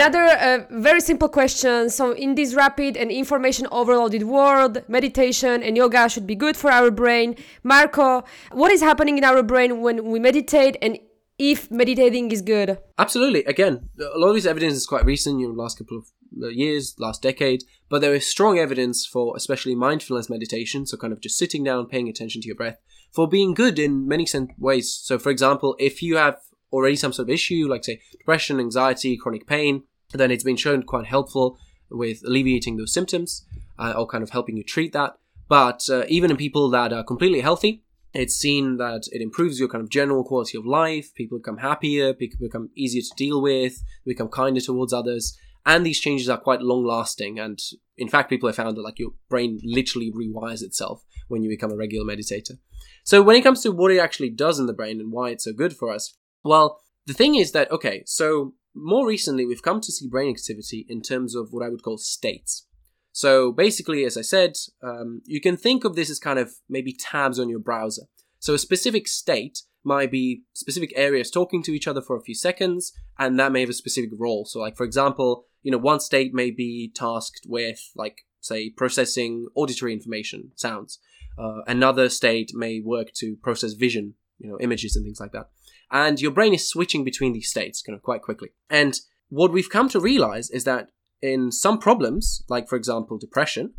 Speaker 1: Another uh, very simple question. So, in this rapid and information overloaded world, meditation and yoga should be good for our brain. Marco, what is happening in our brain when we meditate and if meditating is good?
Speaker 2: Absolutely. Again, a lot of this evidence is quite recent, you know, last couple of years, last decade, but there is strong evidence for especially mindfulness meditation, so kind of just sitting down, paying attention to your breath, for being good in many ways. So, for example, if you have already some sort of issue, like say depression, anxiety, chronic pain, then it's been shown quite helpful with alleviating those symptoms uh, or kind of helping you treat that. But uh, even in people that are completely healthy, it's seen that it improves your kind of general quality of life. People become happier, people become easier to deal with, become kinder towards others, and these changes are quite long lasting. And in fact, people have found that like your brain literally rewires itself when you become a regular meditator. So when it comes to what it actually does in the brain and why it's so good for us, well, the thing is that okay, so more recently we've come to see brain activity in terms of what I would call states. So basically, as I said, um, you can think of this as kind of maybe tabs on your browser. So a specific state might be specific areas talking to each other for a few seconds, and that may have a specific role. So, like for example, you know, one state may be tasked with, like, say, processing auditory information, sounds. Uh, another state may work to process vision, you know, images and things like that. And your brain is switching between these states kind of quite quickly. And what we've come to realize is that in some problems, like for example depression,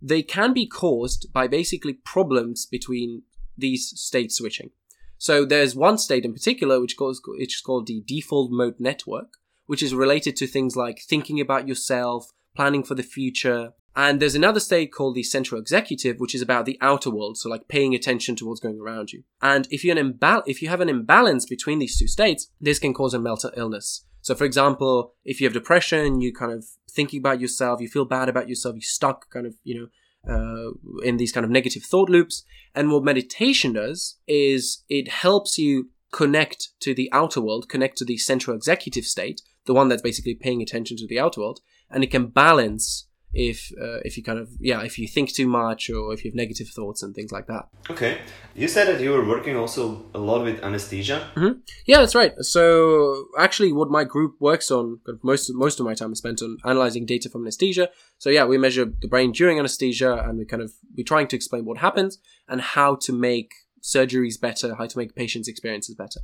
Speaker 2: they can be caused by basically problems between these state switching. So there's one state in particular which is called the default mode network, which is related to things like thinking about yourself, planning for the future, And there's another state called the central executive, which is about the outer world, so like paying attention to what's going around you. And if you're an imbal- if you have an imbalance between these two states, this can cause a mental illness. So, for example, if you have depression, you kind of thinking about yourself, you feel bad about yourself, you're stuck kind of, you know, uh, in these kind of negative thought loops. And what meditation does is it helps you connect to the outer world, connect to the central executive state, the one that's basically paying attention to the outer world, and it can balance if uh, if you kind of yeah if you think too much or if you have negative thoughts and things like that.
Speaker 3: Okay. You said that you were working also a lot with anesthesia.
Speaker 2: Mm-hmm. yeah that's right. So actually what my group works on most most of my time is spent on analyzing data from anesthesia. So yeah we measure the brain during anesthesia and we kind of we're trying to explain what happens and how to make surgeries better how to make patients experiences better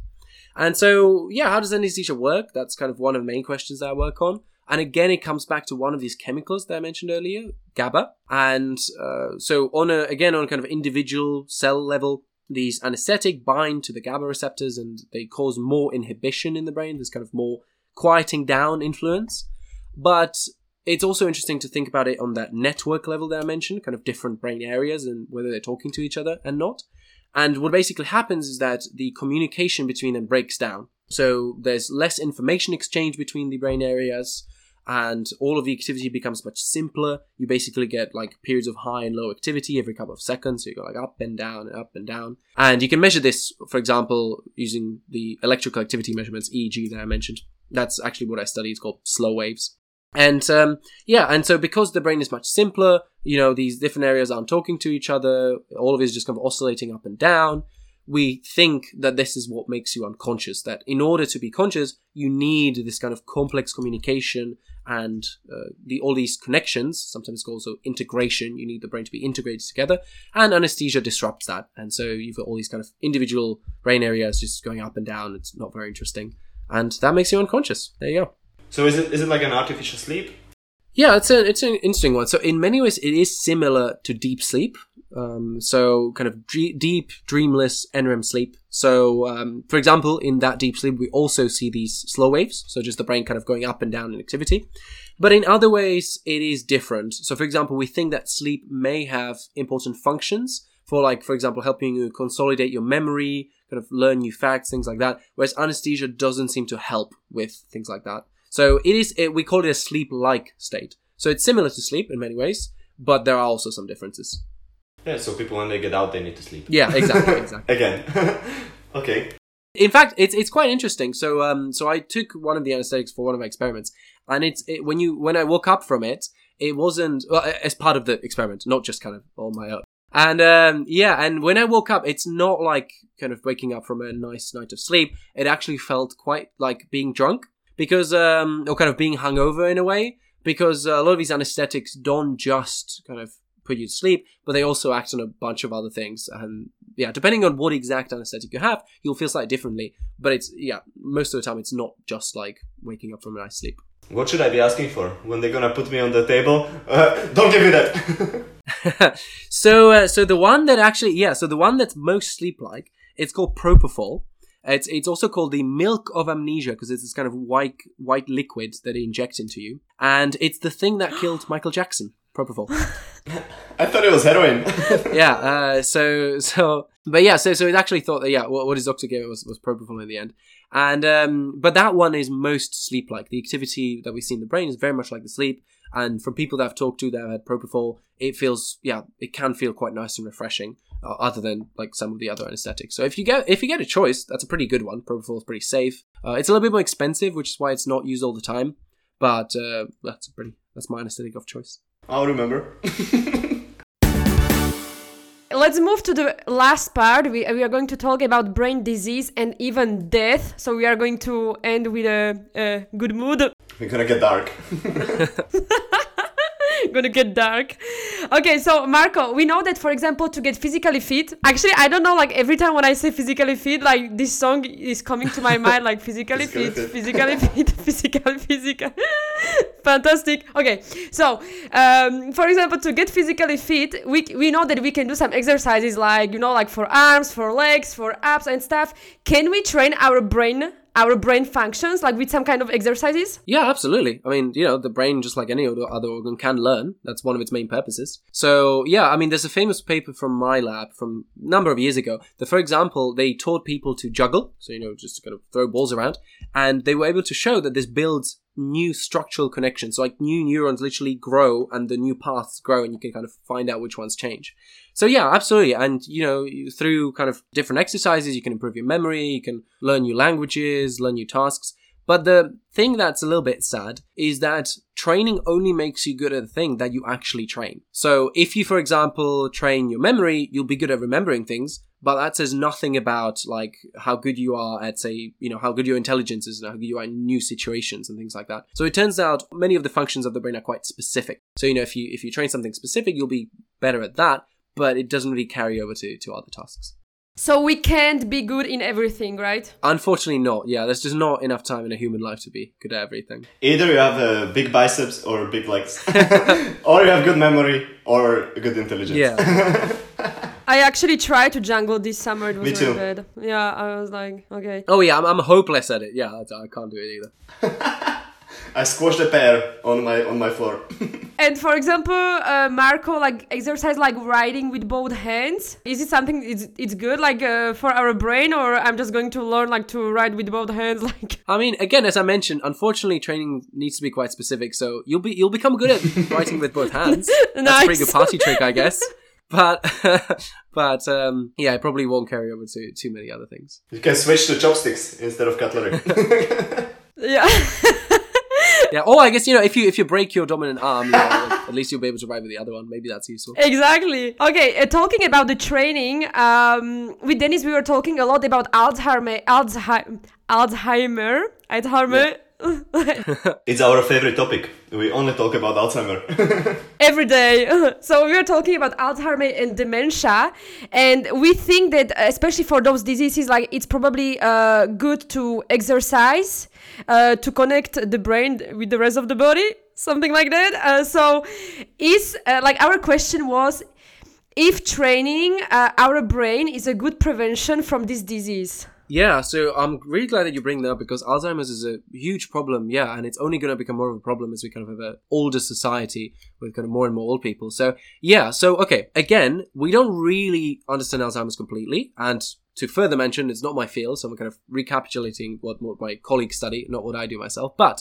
Speaker 2: and so yeah how does anesthesia work that's kind of one of the main questions that i work on and again, it comes back to one of these chemicals that I mentioned earlier, GABA. And uh, so, on a again on a kind of individual cell level, these anesthetic bind to the GABA receptors and they cause more inhibition in the brain. There's kind of more quieting down influence. But it's also interesting to think about it on that network level that I mentioned, kind of different brain areas and whether they're talking to each other and not. And what basically happens is that the communication between them breaks down. So there's less information exchange between the brain areas and all of the activity becomes much simpler. You basically get like periods of high and low activity every couple of seconds. So you go like up and down and up and down. And you can measure this, for example, using the electrical activity measurements, EEG, that I mentioned. That's actually what I study. It's called slow waves. And um, yeah, and so because the brain is much simpler, you know, these different areas aren't talking to each other. All of it is just kind of oscillating up and down we think that this is what makes you unconscious. That in order to be conscious, you need this kind of complex communication and uh, the all these connections. Sometimes it's called also integration. You need the brain to be integrated together, and anesthesia disrupts that. And so you've got all these kind of individual brain areas just going up and down. It's not very interesting, and that makes you unconscious. There you go.
Speaker 3: So is it is it like an artificial sleep?
Speaker 2: Yeah, it's an it's an interesting one. So in many ways, it is similar to deep sleep. Um, so kind of d- deep, dreamless NREM sleep. So, um, for example, in that deep sleep, we also see these slow waves. So just the brain kind of going up and down in activity. But in other ways, it is different. So, for example, we think that sleep may have important functions for, like, for example, helping you consolidate your memory, kind of learn new facts, things like that. Whereas anesthesia doesn't seem to help with things like that. So it is, it, we call it a sleep-like state. So it's similar to sleep in many ways, but there are also some differences.
Speaker 3: Yeah, so people when they get out, they need to sleep.
Speaker 2: Yeah, exactly, exactly.
Speaker 3: Again. okay.
Speaker 2: In fact, it's it's quite interesting. So um, so I took one of the anesthetics for one of my experiments, and it's it, when you when I woke up from it, it wasn't well, as part of the experiment, not just kind of on my own. And um, yeah, and when I woke up, it's not like kind of waking up from a nice night of sleep. It actually felt quite like being drunk because um, or kind of being hungover in a way because a lot of these anesthetics don't just kind of put you to sleep, but they also act on a bunch of other things. And yeah, depending on what exact anesthetic you have, you'll feel slightly differently. But it's yeah, most of the time it's not just like waking up from a nice sleep.
Speaker 3: What should I be asking for when they're gonna put me on the table? Uh, don't give me that.
Speaker 2: so, uh, so the one that actually, yeah, so the one that's most sleep-like, it's called propofol. It's it's also called the milk of amnesia because it's this kind of white white liquid that they inject into you, and it's the thing that killed Michael Jackson propofol.
Speaker 3: I thought it was heroin.
Speaker 2: yeah. Uh, so so, but yeah. So so it actually thought that yeah, what, what his doctor gave it was was propofol in the end. And um, but that one is most sleep-like. The activity that we see in the brain is very much like the sleep. And from people that I've talked to that have had propofol, it feels yeah, it can feel quite nice and refreshing. Uh, other than like some of the other anesthetics. So if you get if you get a choice, that's a pretty good one. Propofol is pretty safe. Uh, it's a little bit more expensive, which is why it's not used all the time. But uh, that's a pretty that's my anesthetic of choice.
Speaker 3: I'll remember.
Speaker 1: Let's move to the last part. We, we are going to talk about brain disease and even death. So we are going to end with a, a good mood.
Speaker 3: We're gonna get dark.
Speaker 1: gonna get dark. Okay, so Marco, we know that for example to get physically fit. Actually, I don't know. Like every time when I say physically fit, like this song is coming to my mind. Like physically, fit, physically fit, physically physical. Fantastic. Okay, so um, for example, to get physically fit, we we know that we can do some exercises like you know like for arms, for legs, for abs and stuff. Can we train our brain our brain functions, like with some kind of exercises?
Speaker 2: Yeah, absolutely. I mean, you know, the brain, just like any other organ, can learn. That's one of its main purposes. So, yeah, I mean, there's a famous paper from my lab from a number of years ago that, for example, they taught people to juggle, so, you know, just kind of throw balls around, and they were able to show that this builds new structural connections. Like new neurons literally grow and the new paths grow and you can kind of find out which ones change. So yeah, absolutely. And you know, through kind of different exercises, you can improve your memory, you can learn new languages, learn new tasks. But the thing that's a little bit sad is that training only makes you good at the thing that you actually train. So if you, for example, train your memory, you'll be good at remembering things, but that says nothing about like how good you are at say, you know, how good your intelligence is and how good you are in new situations and things like that. So it turns out many of the functions of the brain are quite specific. So, you know, if you, if you train something specific, you'll be better at that but it doesn't really carry over to, to other tasks.
Speaker 1: So we can't be good in everything, right?
Speaker 2: Unfortunately, not. Yeah, there's just not enough time in a human life to be good at everything.
Speaker 3: Either you have uh, big biceps or big legs, or you have good memory or good intelligence.
Speaker 2: Yeah.
Speaker 1: I actually tried to jungle this summer. It was Me too. really bad. Yeah, I was like, okay.
Speaker 2: Oh yeah, I'm, I'm hopeless at it. Yeah, I can't do it either.
Speaker 3: I squashed a pear on my on my floor.
Speaker 1: and for example, uh, Marco, like exercise like writing with both hands. Is it something? It's it's good like uh, for our brain, or I'm just going to learn like to write with both hands? Like
Speaker 2: I mean, again, as I mentioned, unfortunately, training needs to be quite specific. So you'll be you'll become good at writing with both hands. nice. That's a pretty good party trick, I guess. But but um, yeah, it probably won't carry over to too many other things.
Speaker 3: You can switch to chopsticks instead of cutlery.
Speaker 1: yeah
Speaker 2: yeah. Oh, I guess you know if you if you break your dominant arm, you know, at least you'll be able to ride with the other one. Maybe that's useful.
Speaker 1: Exactly. Okay. Uh, talking about the training, um, with Dennis, we were talking a lot about Alzheimer, Alzheimer, Alzheimer, Alzheimer. Yeah.
Speaker 3: It's our favorite topic. We only talk about Alzheimer.
Speaker 1: Every day. So we are talking about Alzheimer and dementia. And we think that, especially for those diseases, like it's probably uh, good to exercise, uh, to connect the brain with the rest of the body, something like that. Uh, so is uh, like our question was if training uh, our brain is a good prevention from this disease.
Speaker 2: Yeah, so I'm really glad that you bring that up because Alzheimer's is a huge problem, yeah, and it's only going to become more of a problem as we kind of have an older society with kind of more and more old people. So, yeah, so, okay, again, we don't really understand Alzheimer's completely, and to further mention, it's not my field, so I'm kind of recapitulating what, what my colleagues study, not what I do myself. But,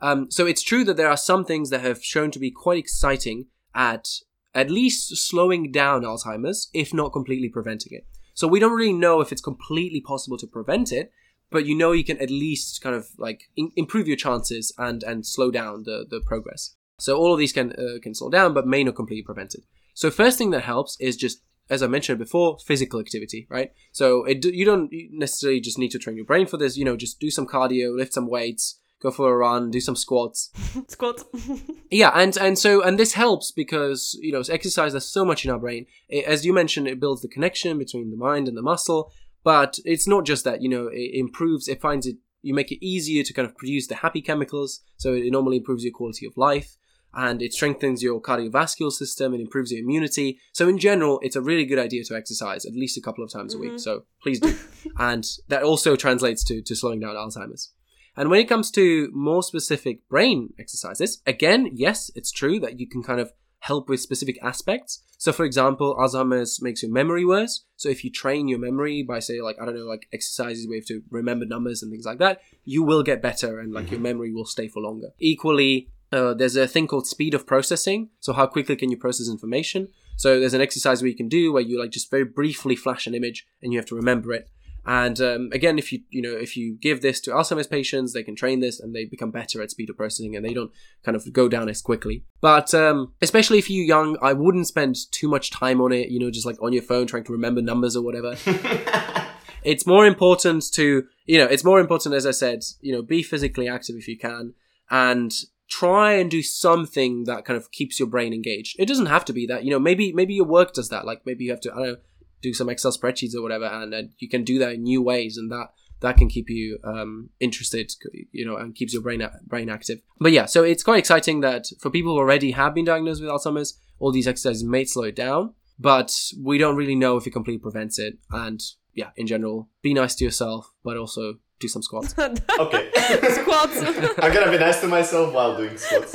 Speaker 2: um, so it's true that there are some things that have shown to be quite exciting at at least slowing down Alzheimer's, if not completely preventing it. So we don't really know if it's completely possible to prevent it, but you know you can at least kind of like in- improve your chances and and slow down the the progress. So all of these can uh, can slow down, but may not completely prevent it. So first thing that helps is just as I mentioned before, physical activity, right? So it, you don't necessarily just need to train your brain for this. You know, just do some cardio, lift some weights, go for a run, do some squats.
Speaker 1: squats.
Speaker 2: yeah, and and so and this helps because you know exercise does so much in our brain. It, as you mentioned, it builds the connection between the mind and the muscle. But it's not just that. You know, it improves. It finds it. You make it easier to kind of produce the happy chemicals. So it normally improves your quality of life. And it strengthens your cardiovascular system and improves your immunity. So in general, it's a really good idea to exercise at least a couple of times mm-hmm. a week. Mm-hmm. So please do. and that also translates to, to slowing down Alzheimer's. And when it comes to more specific brain exercises, again, yes, it's true that you can kind of help with specific aspects. So, for example, Alzheimer's makes your memory worse. So, if you train your memory by, say, like, I don't know, like exercises where you have to remember numbers and things like that, you will get better and, like, your mm-hmm. memory will stay for longer. Equally, uh, there's a thing called speed of processing. So, how quickly can you process information? So, there's an exercise where you can do where you, like, just very briefly flash an image and you have to remember it. And um, again, if you you know if you give this to Alzheimer's patients, they can train this and they become better at speed of processing, and they don't kind of go down as quickly. But um, especially if you're young, I wouldn't spend too much time on it. You know, just like on your phone trying to remember numbers or whatever. it's more important to you know it's more important as I said you know be physically active if you can and try and do something that kind of keeps your brain engaged. It doesn't have to be that you know maybe maybe your work does that. Like maybe you have to I don't know do some Excel spreadsheets or whatever, and, and you can do that in new ways, and that that can keep you um, interested, you know, and keeps your brain brain active. But yeah, so it's quite exciting that for people who already have been diagnosed with Alzheimer's, all these exercises may slow it down, but we don't really know if it completely prevents it. And yeah, in general, be nice to yourself, but also do some squats.
Speaker 3: Okay.
Speaker 1: Squats.
Speaker 3: I'm gonna be nice to myself while doing squats.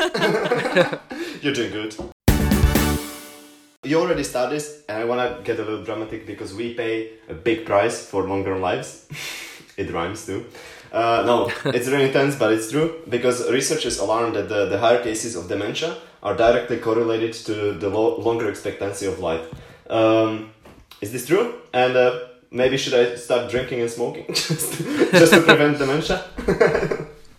Speaker 3: You're doing good. You already started this, and I wanna get a little dramatic because we pay a big price for longer lives. it rhymes too. Uh, no, it's really intense, but it's true because researchers alarm that the, the higher cases of dementia are directly correlated to the lo- longer expectancy of life. Um, is this true? And uh, maybe should I start drinking and smoking just, just to prevent dementia?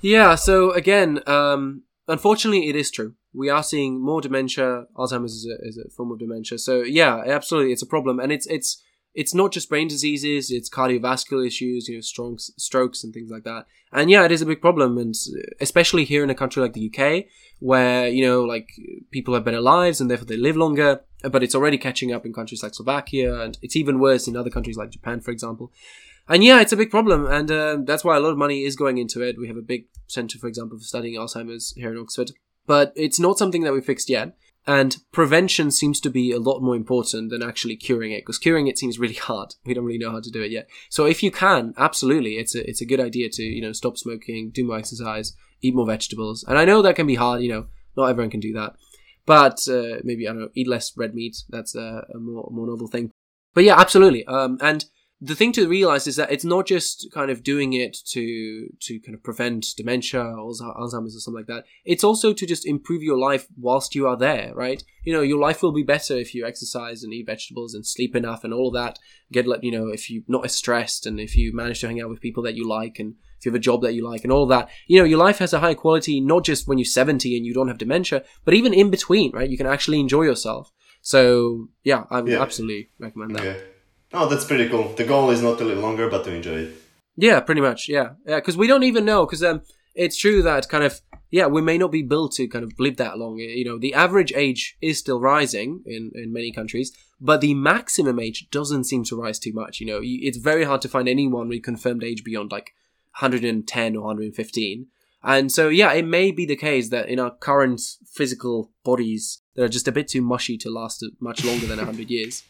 Speaker 2: Yeah, so again, um, unfortunately, it is true. We are seeing more dementia. Alzheimer's is a, is a form of dementia. So yeah, absolutely, it's a problem, and it's it's it's not just brain diseases; it's cardiovascular issues, you know, strokes, strokes, and things like that. And yeah, it is a big problem, and especially here in a country like the UK, where you know, like people have better lives and therefore they live longer. But it's already catching up in countries like Slovakia, and it's even worse in other countries like Japan, for example. And yeah, it's a big problem, and uh, that's why a lot of money is going into it. We have a big center, for example, for studying Alzheimer's here in Oxford, but it's not something that we fixed yet. And prevention seems to be a lot more important than actually curing it, because curing it seems really hard. We don't really know how to do it yet. So if you can, absolutely, it's a it's a good idea to you know stop smoking, do more exercise, eat more vegetables. And I know that can be hard. You know, not everyone can do that, but uh, maybe I don't know, eat less red meat. That's a, a more more noble thing. But yeah, absolutely. Um, and the thing to realize is that it's not just kind of doing it to to kind of prevent dementia or Alzheimer's or something like that. It's also to just improve your life whilst you are there, right? You know, your life will be better if you exercise and eat vegetables and sleep enough and all of that. Get like you know, if you're not as stressed and if you manage to hang out with people that you like and if you have a job that you like and all of that, you know, your life has a high quality not just when you're 70 and you don't have dementia, but even in between, right? You can actually enjoy yourself. So yeah, I would
Speaker 3: Yeah.
Speaker 2: absolutely recommend that.
Speaker 3: Okay. Oh, that's pretty cool. The goal is not to live longer, but to enjoy it.
Speaker 2: Yeah, pretty much. Yeah, yeah. Because we don't even know. Because um, it's true that kind of yeah, we may not be built to kind of live that long. You know, the average age is still rising in in many countries, but the maximum age doesn't seem to rise too much. You know, it's very hard to find anyone with confirmed age beyond like 110 or 115. And so, yeah, it may be the case that in our current physical bodies, that are just a bit too mushy to last much longer than 100 years.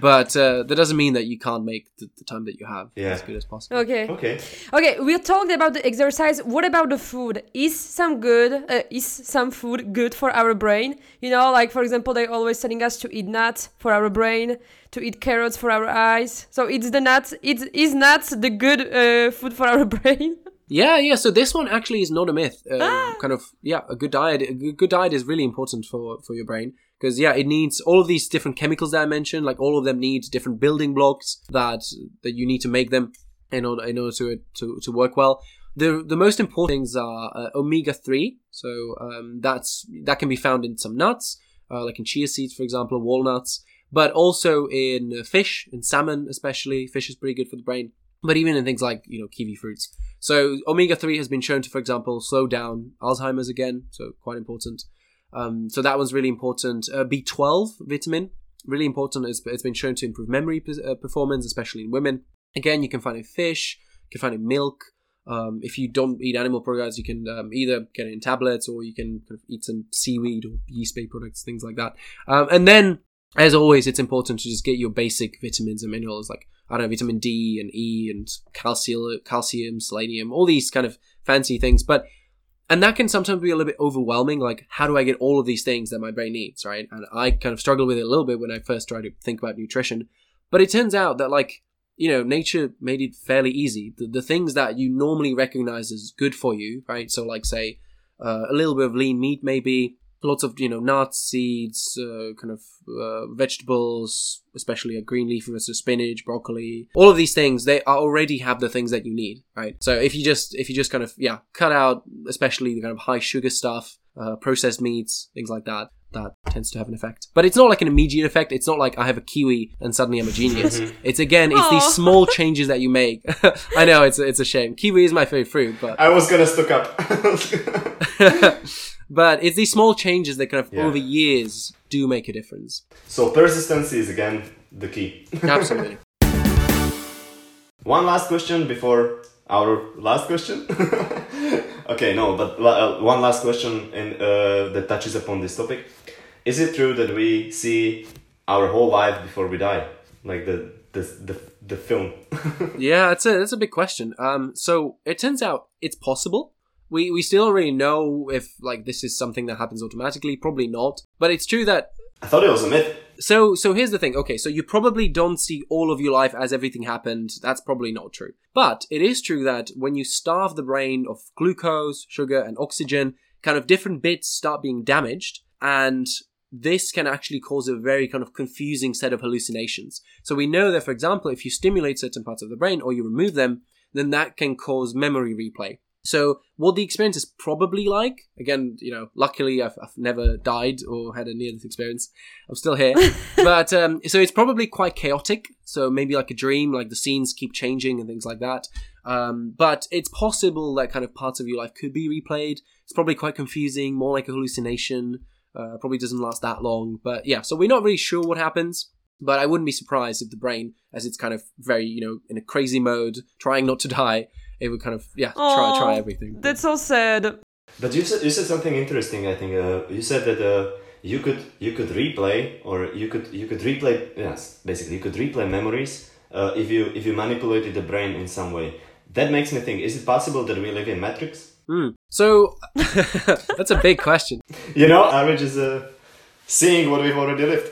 Speaker 2: But uh, that doesn't mean that you can't make the, the time that you have
Speaker 3: Yeah.
Speaker 2: as good as possible.
Speaker 1: Okay.
Speaker 3: Okay.
Speaker 1: Okay, we talked about the exercise. What about the food? Is some good? Uh, is some food good for our brain? You know, like for example, they're always telling us to eat nuts for our brain, to eat carrots for our eyes. So it's the nuts. It's is nuts the good uh, food for our brain?
Speaker 2: Yeah, yeah. So this one actually is not a myth. Uh,
Speaker 1: Ah.
Speaker 2: Kind of, yeah. A good diet, a good diet is really important for for your brain because yeah, it needs all of these different chemicals that I mentioned. Like all of them need different building blocks that that you need to make them in order in order to to to work well. The the most important things are uh, omega three. So um, that's that can be found in some nuts, uh, like in chia seeds, for example, walnuts, but also in fish, in salmon especially. Fish is pretty good for the brain but even in things like you know kiwi fruits. So omega three has been shown to, for example, slow down Alzheimer's again, so quite important. Um, so that one's really important. Uh, B twelve vitamin, really important. It's, it's been shown to improve memory uh, performance, especially in women. Again, you can find it in fish, you can find it in milk. Um, if you don't eat animal products, you can um, either get it in tablets or you can kind of eat some seaweed or yeast-based products, things like that. Um, and then, as always, it's important to just get your basic vitamins and minerals like I don't know, vitamin D and E and calcium, calcium, selenium, all these kind of fancy things. But and that can sometimes be a little bit overwhelming. Like, how do I get all of these things that my brain needs, right? And I kind of struggled with it a little bit when I first tried to think about nutrition. But it turns out that, like, you know, nature made it fairly easy. The, the things that you normally recognize as good for you, right? So, like, say, uh, a little bit of lean meat, maybe lots of you know nuts, seeds, uh, kind of uh, vegetables, especially a green leafy so spinach, broccoli. All of these things they already have the things that you need, right? So if you just if you just kind of yeah cut out especially the kind of high sugar stuff, uh, processed meats, things like that. That tends to have an effect, but it's not like an immediate effect. It's not like I have a kiwi and suddenly I'm a genius. it's again, it's these small changes that you make. I know it's it's a shame. Kiwi is my favorite fruit, but
Speaker 3: I was gonna stock up.
Speaker 2: But it's these small changes that kind of
Speaker 3: Yeah.
Speaker 2: over years do make a difference.
Speaker 3: so persistence is again the key.
Speaker 2: Absolutely.
Speaker 3: One last question before our last question. okay, no, but la- uh, one last question in, uh, that touches upon this topic. Is it true that we see our whole life before we die? Like the the the, the film?
Speaker 2: yeah, that's a that's a big question. Um, so it turns out it's possible. We we still don't really know if like this is something that happens automatically. Probably not. But it's true that
Speaker 3: I thought it was a myth.
Speaker 2: So so here's the thing. Okay, so you probably don't see all of your life as everything happened. That's probably not true. But it is true that when you starve the brain of glucose, sugar, and oxygen, kind of different bits start being damaged, and this can actually cause a very kind of confusing set of hallucinations. So we know that, for example, if you stimulate certain parts of the brain or you remove them, then that can cause memory replay. So what the experience is probably like, again, you know, luckily I've, I've never died or had a near-death experience. I'm still here. but, um, so it's probably quite chaotic. So maybe like a dream, like the scenes keep changing and things like that. Um, but it's possible that kind of parts of your life could be replayed. It's probably quite confusing, more like a hallucination. Uh, probably doesn't last that long. But yeah, so we're not really sure what happens. But I wouldn't be surprised if the brain, as it's kind of very, you know, in a crazy mode, trying not to die, it would kind of yeah try try everything.
Speaker 1: That's so sad.
Speaker 3: But you said you said something interesting. I think uh, you said that uh, you could you could replay or you could you could replay yes basically you could replay memories uh, if you if you manipulated the brain in some way. That makes me think: Is it possible that we live in Matrix?
Speaker 2: Mm. So that's a big question.
Speaker 3: You know, average is uh, seeing what we've already lived.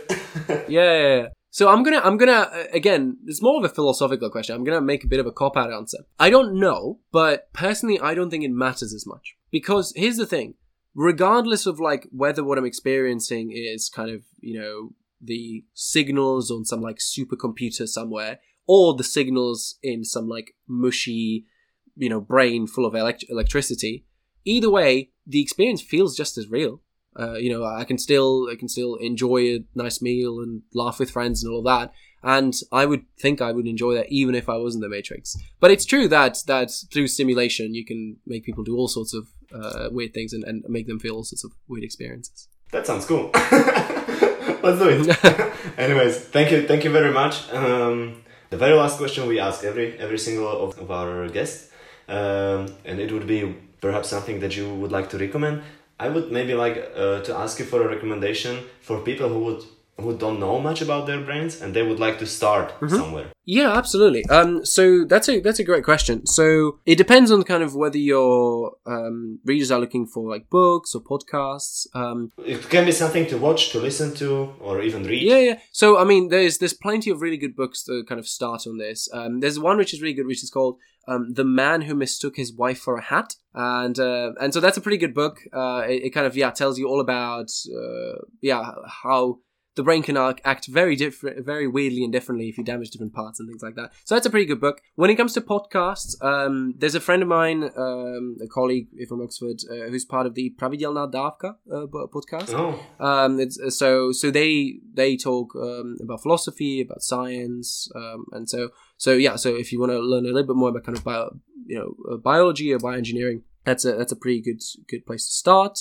Speaker 2: yeah, yeah, yeah. So I'm gonna, I'm gonna, uh, again, it's more of a philosophical question. I'm gonna make a bit of a cop out answer. I don't know, but personally, I don't think it matters as much. Because here's the thing regardless of like whether what I'm experiencing is kind of, you know, the signals on some like supercomputer somewhere, or the signals in some like mushy, you know, brain full of elect- electricity, either way, the experience feels just as real. Uh, you know, I can still I can still enjoy a nice meal and laugh with friends and all that. And I would think I would enjoy that even if I wasn't the Matrix. But it's true that that through simulation you can make people do all sorts of uh, weird things and, and make them feel all sorts of weird experiences.
Speaker 3: That sounds cool. Let's do it. Anyways, thank you, thank you very much. Um, the very last question we ask every every single of, of our guests, um, and it would be perhaps something that you would like to recommend I would maybe like uh, to ask you for a recommendation for people who would who don't know much about their brains and they would like to start mm-hmm. somewhere.
Speaker 2: Yeah, absolutely. Um, so that's a that's a great question. So it depends on kind of whether your um, readers are looking for like books or podcasts. Um,
Speaker 3: it can be something to watch, to listen to, or even read.
Speaker 2: Yeah, yeah. So I mean, there's there's plenty of really good books to kind of start on this. Um, there's one which is really good, which is called um, "The Man Who Mistook His Wife for a Hat," and uh, and so that's a pretty good book. Uh, it, it, kind of yeah tells you all about uh, yeah how the brain can act very different, very weirdly and differently if you damage different parts and things like that. So that's a pretty good book. When it comes to podcasts, um, there's a friend of mine, um, a colleague from Oxford, uh, who's part of the Pravidelná dávka uh, podcast.
Speaker 3: Oh.
Speaker 2: Um, uh, so so they they talk um, about philosophy, about science, um, and so so yeah. So if you want to learn a little bit more about kind of bio, you know, uh, biology or bioengineering, that's a that's a pretty good good place to start.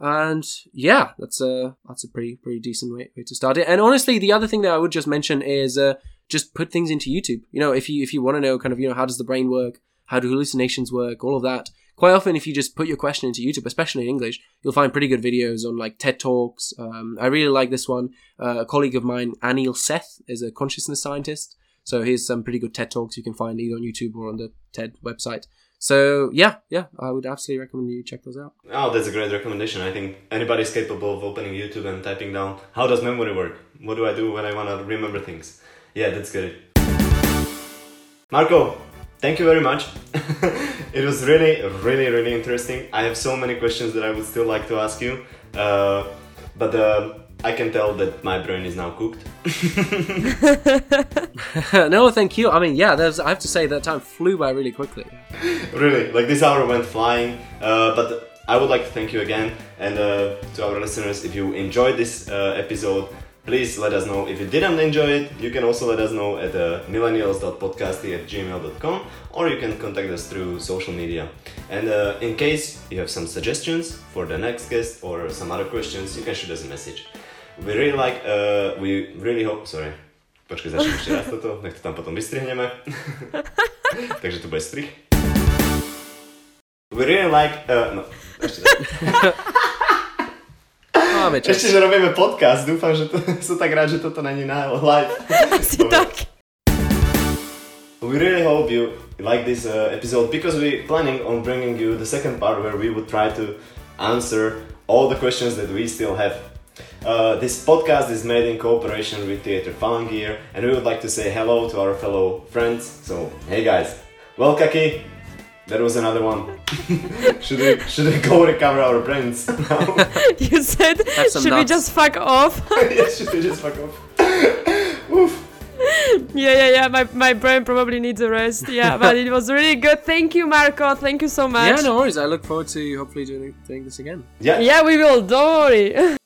Speaker 2: And yeah, that's a that's a pretty pretty decent way, way to start it. And honestly, the other thing that I would just mention is uh, just put things into YouTube. You know, if you if you want to know kind of you know how does the brain work, how do hallucinations work, all of that. Quite often, if you just put your question into YouTube, especially in English, you'll find pretty good videos on like TED Talks. Um, I really like this one. Uh, a colleague of mine, Anil Seth, is a consciousness scientist. So here's some pretty good TED Talks you can find either on YouTube or on the TED website. So yeah, yeah, I would absolutely recommend you check those out.
Speaker 3: Oh, that's a great recommendation. I think anybody's capable of opening YouTube and typing down how does memory work? What do I do when I want to remember things? Yeah, that's good. Marco, thank you very much. it was really, really, really interesting. I have so many questions that I would still like to ask you, uh, but uh, I can tell that my brain is now cooked.
Speaker 2: no, thank you. I mean, yeah, there's. I have to say that time flew by really quickly.
Speaker 3: really, like this hour went flying. Uh, but I would like to thank you again, and uh, to our listeners, if you enjoyed this uh, episode, please let us know. If you didn't enjoy it, you can also let us know at uh, millennials.podcasty at gmail.com or you can contact us through social media. And uh, in case you have some suggestions for the next guest or some other questions, you can shoot us a message. We really like, uh, we really hope, sorry, počkej, začnem ešte raz toto, nech to tam potom vystrihneme. Takže to bude strich. We really like, uh, no, ešte
Speaker 2: Máme čas.
Speaker 3: Ešte, že robíme podcast, dúfam, že to, som tak rád, že toto není na live.
Speaker 1: Asi tak.
Speaker 3: we really hope you like this uh, episode because we're planning on bringing you the second part where we would try to answer all the questions that we still have. Uh, this podcast is made in cooperation with Theatre Falangir, and we would like to say hello to our fellow friends. So, hey guys, well, Kaki, that was another one. should we should we go recover our brains now?
Speaker 1: you said,
Speaker 2: Have some
Speaker 1: should we just fuck off?
Speaker 3: yeah, should we just fuck off? Oof.
Speaker 1: yeah, yeah, yeah. My, my brain probably needs a rest. Yeah, but it was really good. Thank you, Marco. Thank you so much.
Speaker 2: Yeah, no worries. I look forward to hopefully doing, doing this again.
Speaker 3: Yeah.
Speaker 1: Yeah, we will. Don't worry.